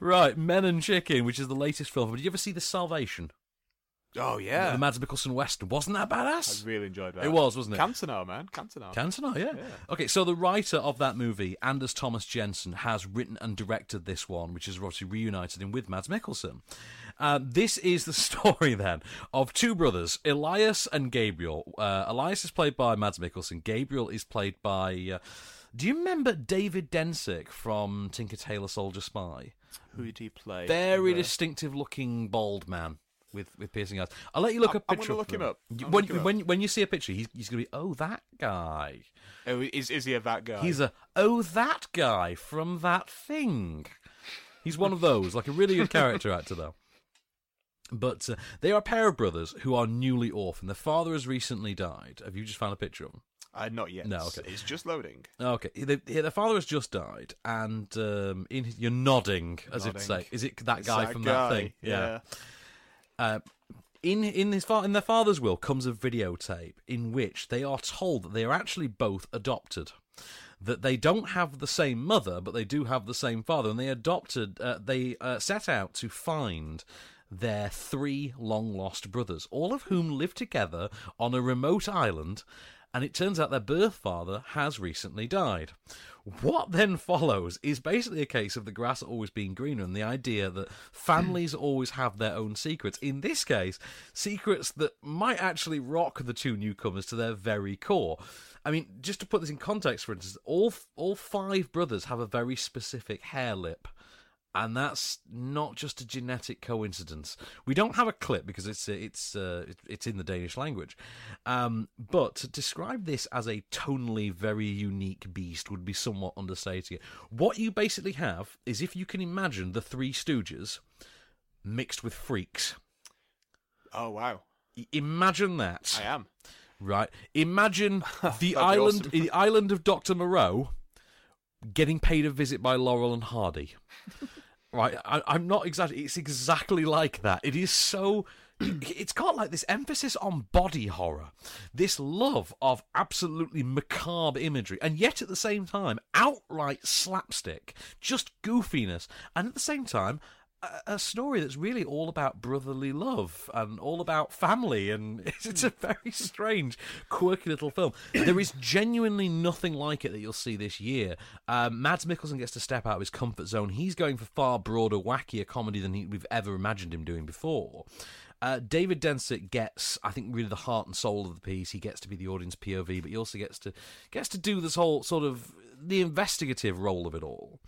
Right, Men and Chicken, which is the latest film. Did you ever see The Salvation? Oh yeah, The Mads Mikkelsen Western. Wasn't that badass? I really enjoyed that. It was, wasn't it? Cantona, man, Cantona. Cantona, yeah. Okay, so the writer of that movie, Anders Thomas Jensen, has written and directed this one, which is obviously reunited him with Mads Mikkelsen. Uh, this is the story then of two brothers, Elias and Gabriel. Uh, Elias is played by Mads Mikkelsen. Gabriel is played by. Uh, do you remember David Dencik from Tinker Tailor Soldier Spy? Who did he play? Very the- distinctive-looking bald man. With, with piercing eyes. I'll let you look I'm- a I'm picture gonna look him up. I'm When, him up. when, when you see a picture, he's, he's going to be, oh, that guy. Oh, is is he a that guy? He's a oh that guy from that thing. He's one of those, like a really good character actor though. But uh, they are a pair of brothers who are newly orphaned. Their father has recently died. Have you just found a picture of them? Uh, not yet. No, okay. It's just loading. Okay, The, their father has just died, and um, in his, you're nodding as if to say, "Is it that guy that from guy, that thing?" yeah. Uh, in in his fa- in their father's will comes a videotape in which they are told that they are actually both adopted. That they don't have the same mother, but they do have the same father, and they adopted. Uh, they uh, set out to find their three long lost brothers, all of whom live together on a remote island. And it turns out their birth father has recently died. What then follows is basically a case of the grass always being greener and the idea that families always have their own secrets. In this case, secrets that might actually rock the two newcomers to their very core. I mean, just to put this in context, for instance, all all five brothers have a very specific hair lip. And that's not just a genetic coincidence. We don't have a clip because it's it's uh, it's in the Danish language. Um, but to describe this as a tonally very unique beast would be somewhat understating it. What you basically have is if you can imagine the Three Stooges mixed with freaks. Oh wow, Imagine that. I am. Right. Imagine the island, awesome. the island of Doctor Moreau, getting paid a visit by Laurel and Hardy. right. I, I'm not exactly. It's exactly like that. It is so. It's got like this emphasis on body horror, this love of absolutely macabre imagery, and yet at the same time, outright slapstick, just goofiness, and at the same time, a, story that's really all about brotherly love and all about family, and it's, it's a very strange, quirky little film. There is genuinely nothing like it that you'll see this year. Um, Mads Mikkelsen gets to step out of his comfort zone. He's going for far broader, wackier comedy than he, we've ever imagined him doing before. Uh, David Dencik gets, I think, really the heart and soul of the piece. He gets to be the audience POV, but he also gets to gets to do this whole sort of the investigative role of it all.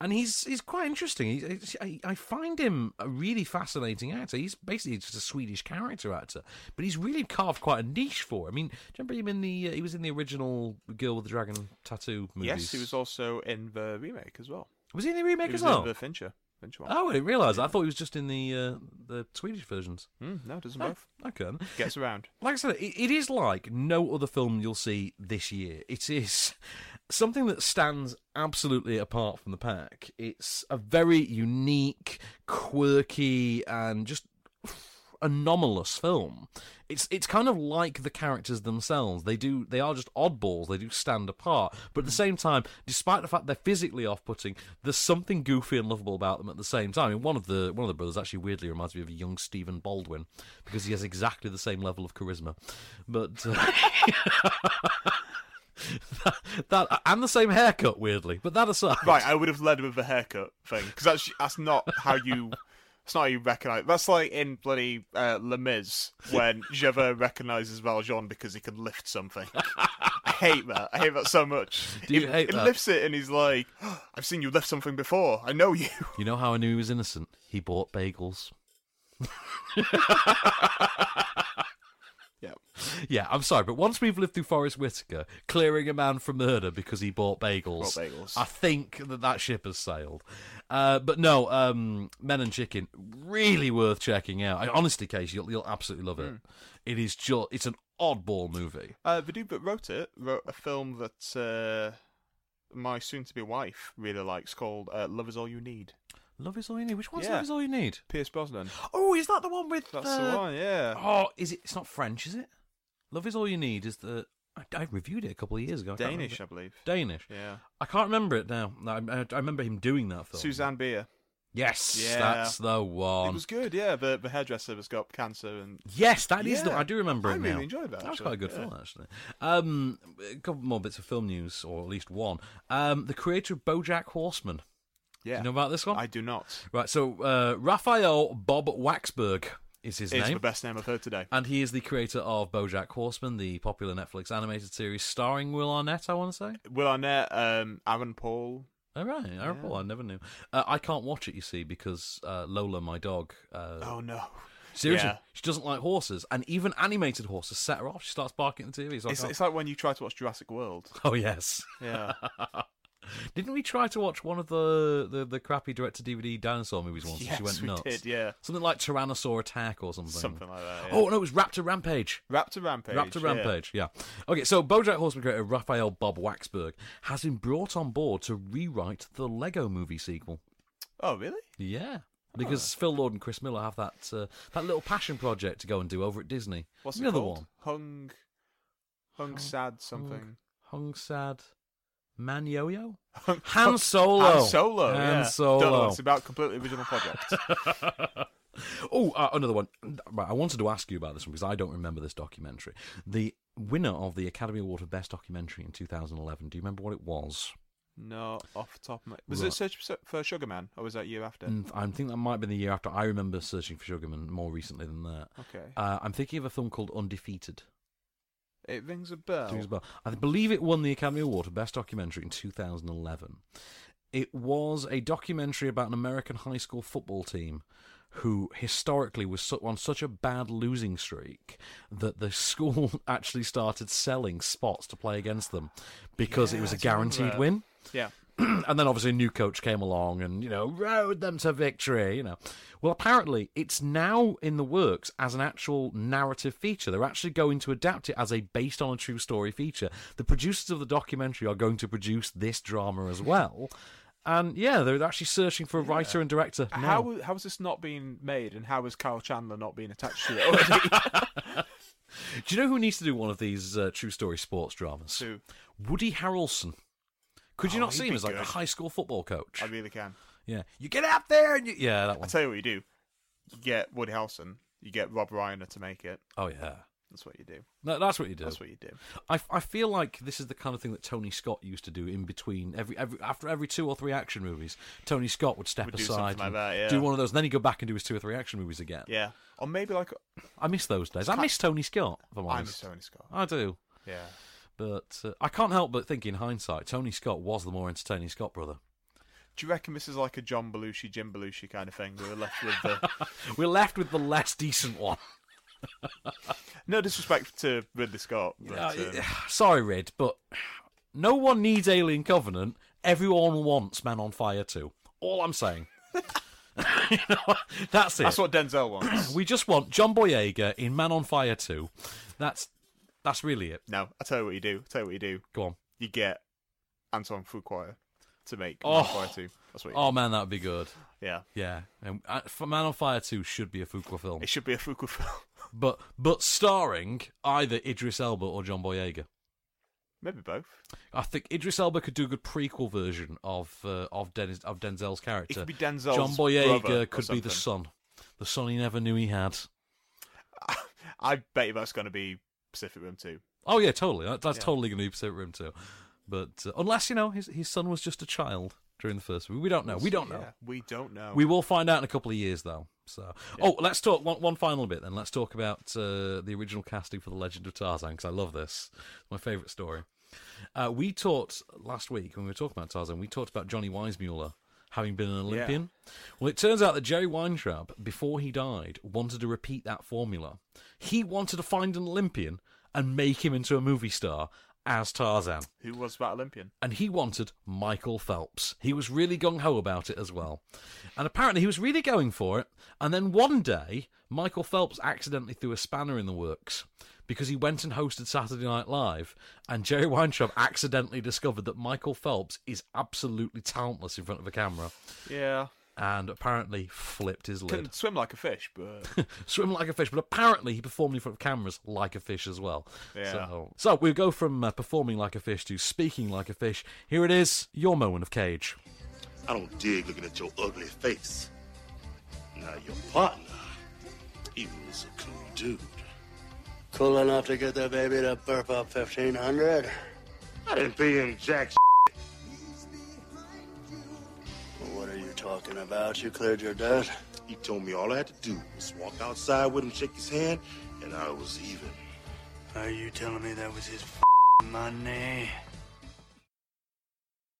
And he's he's quite interesting. He's, I, I find him a really fascinating actor. He's basically just a Swedish character actor, but he's really carved quite a niche for. I mean, do you remember him in the? Uh, he was in the original Girl with the Dragon Tattoo movies. Yes, he was also in the remake as well. Was he in the remake he as was well? In the Fincher. One. Oh, I didn't realise. I thought he was just in the uh, the Swedish versions. Mm, no, it does them Oh, both. Okay. Gets around. Like I said, it, it is like no other film you'll see this year. It is something that stands absolutely apart from the pack. It's a very unique, quirky, and just anomalous film. It's it's kind of like the characters themselves. They do they are just oddballs. They do stand apart, but at the same time, despite the fact they're physically off-putting, there's something goofy and lovable about them at the same time. I mean, one of the one of the brothers actually weirdly reminds me of a young Stephen Baldwin because he has exactly the same level of charisma, but. Uh, that, that and the same haircut, weirdly. But that aside, Right, I would have led with the haircut thing because that's that's not how you. It's not how you recognise. That's like in bloody uh, Les Mis when Javert recognises Valjean because he can lift something. I hate that. I hate that so much. Do you he, hate he that? lifts it and he's like, "Oh, "I've seen you lift something before. I know you." You know how I knew he was innocent? He bought bagels. yeah. Yeah, I'm sorry, but once we've lived through Forest Whitaker clearing a man from murder because he bought bagels, Bought bagels. I think that that ship has sailed. Uh, but no, um, Men and Chicken, really worth checking out. I, honestly, Case, you'll, you'll absolutely love it. Mm. It is just, it's an oddball movie. Uh, the dude that wrote it wrote a film that uh, my soon-to-be wife really likes called uh, "Love Is All You Need." Love is all you need. Which one's Yeah. Love is all you need? Pierce Brosnan. Oh, is that the one with? That's the one. Yeah. Oh, is it? It's not French, is it? Love is all you need. Is the I, I reviewed it a couple of years ago. I can't Danish, I remember. believe. Danish. Yeah. I can't remember it now. I, I, I remember him doing that film. Susanne Bier. Yes, Yeah. that's the one. It was good, yeah. The the hairdresser has got cancer and Yes, that is the. Yeah. I do remember I it really now. enjoyed that, That was actually, quite a good yeah. film, actually. Um, a couple more bits of film news, or at least one. Um, the creator of BoJack Horseman. Yeah. You know about this one? I do not. Right. So uh, Raphael Bob-Waksberg is his It's name. the best name I've heard today. And he is the creator of BoJack Horseman, the popular Netflix animated series starring Will Arnett. I want to say. Will Arnett, um, Aaron Paul. All right, Aaron Paul, I never knew. Uh, I can't watch it, you see, because uh, Lola, my dog. Uh, Oh no. Seriously, Yeah. she doesn't like horses, and even animated horses set her off. She starts barking at the TV. It's, it's like when you try to watch Jurassic World. Oh yes. Yeah. Didn't we try to watch one of the the, the crappy direct to DVD dinosaur movies once? Yes, she went we nuts. did, yeah. Something like Tyrannosaur Attack or something. Something like that, yeah. Oh no, it was Raptor Rampage. Raptor Rampage. Raptor yeah. Rampage, yeah. Okay, so BoJack Horseman creator Raphael Bob-Waksberg has been brought on board to rewrite the Lego Movie sequel. Oh really? Yeah. Because Phil Lord and Chris Miller have that uh, that little passion project to go and do over at Disney. What's Another one. Hung. Hung sad something. Hung Sad Man Yo Yo? Hung- Han Solo. Han Solo. Han yeah. Don't know Solo. it's about. Completely original project. oh, uh, another one. Right, I wanted to ask you about this one because I don't remember this documentary. The winner of the Academy Award for Best Documentary in 2011. Do you remember what it was? no, off the top of my. Was Right. it Search for- for Sugarman, or was that year after? Mm, I think that might have been the year after. I remember searching for Sugarman more recently than that. Okay. Uh, I'm thinking of a film called Undefeated. It rings a bell. Rings a bell. I believe it won the Academy Award for Best Documentary in 2011. It was a documentary about an American high school football team who historically was on such a bad losing streak that the school actually started selling spots to play against them because it was a guaranteed win. Yeah. and then obviously a new coach came along and you know rode them to victory you know. Well apparently it's now in the works as an actual narrative feature. They're actually going to adapt it as a based on a true story feature. The producers of the documentary are going to produce this drama as well. And yeah they're actually searching for a writer and director now. How how has this not been made, and how has Kyle Chandler not been attached to it already? do you know who needs to do one of these uh, true story sports dramas? Who? woody harrelson could you Oh, not see him as like a high school football coach I really can. Yeah, you get out there and you, yeah, that I one. tell you what you do. You get Woody Harrelson. You get Rob Reiner to make it. Oh yeah, That's what you do. no, that's what you do. That's what you do. I, I feel like this is the kind of thing that Tony Scott used to do in between every every after every two or three action movies. Tony Scott would step Would do aside something like that, yeah. do one of those, and then he'd go back and do his two or three action movies again. Yeah. Or maybe like I miss those days. I miss Tony Scott. I miss Tony Scott. I do. Yeah. But uh, I can't help but think, in hindsight, Tony Scott was the more entertaining Scott brother. Do you reckon this is like a John Belushi, Jim Belushi kind of thing? We were left with the We're left with the less decent one. no disrespect to Ridley Scott. But, Uh, um, sorry, Rid, but no one needs Alien Covenant. Everyone wants Man on Fire too. All I'm saying. You know, that's it. that's what Denzel wants. we just want John Boyega in Man on Fire 2. That's that's really it. no, I tell you what you do. I tell you what you do. Go on. You get Anton Fuqua to make Oh. Man on Fire 2. That's what you Oh man, that would be good. Yeah. Yeah, and uh, Man on Fire 2 should be a Fuqua film, It should be a Fuqua film. but but starring either Idris Elba or John Boyega. Maybe both. I think Idris Elba could do a good prequel version of uh, of, of Denzel's character. It could be Denzel's John Boyega could be the son, the son he never knew he had. I bet you that's going to be Pacific Rim 2. Oh yeah, totally. That, that's Yeah. totally going to be Pacific Rim too. But uh, unless you know his his son was just a child during the first movie, we don't know. We don't know. Yeah, we don't know. We will find out in a couple of years, though. So, oh, let's talk one one final bit. Then let's talk about uh, the original casting for the Legend of Tarzan because I love this. It's my favourite story. Uh, we talked last week when we were talking about Tarzan. We talked about Johnny Weissmuller having been an Olympian. Well, it turns out that Jerry Weintraub, before he died, wanted to repeat that formula. He wanted to find an Olympian and make him into a movie star as Tarzan Who was that Olympian? and he wanted Michael Phelps. He was really gung ho about it as well. And apparently he was really going for it. And then one day, Michael Phelps accidentally threw a spanner in the works because he went and hosted Saturday Night Live. And Jerry Weintraub accidentally discovered that Michael Phelps is absolutely talentless in front of a camera. Yeah. And apparently flipped his lid. Can swim like a fish, but Swim like a fish, but apparently he performed in front of cameras like a fish as well. Yeah. So, so we go from uh, performing like a fish to speaking like a fish. Here it is, your moment of cage. I don't dig looking at your ugly face. Now your partner, he was a cool dude. Cool enough to get the baby to burp up 1500 I didn't pay him jack What are you talking about? You cleared your debt? He told me all I had to do was walk outside with him, shake his hand, and I was even. Are you telling me that was his money?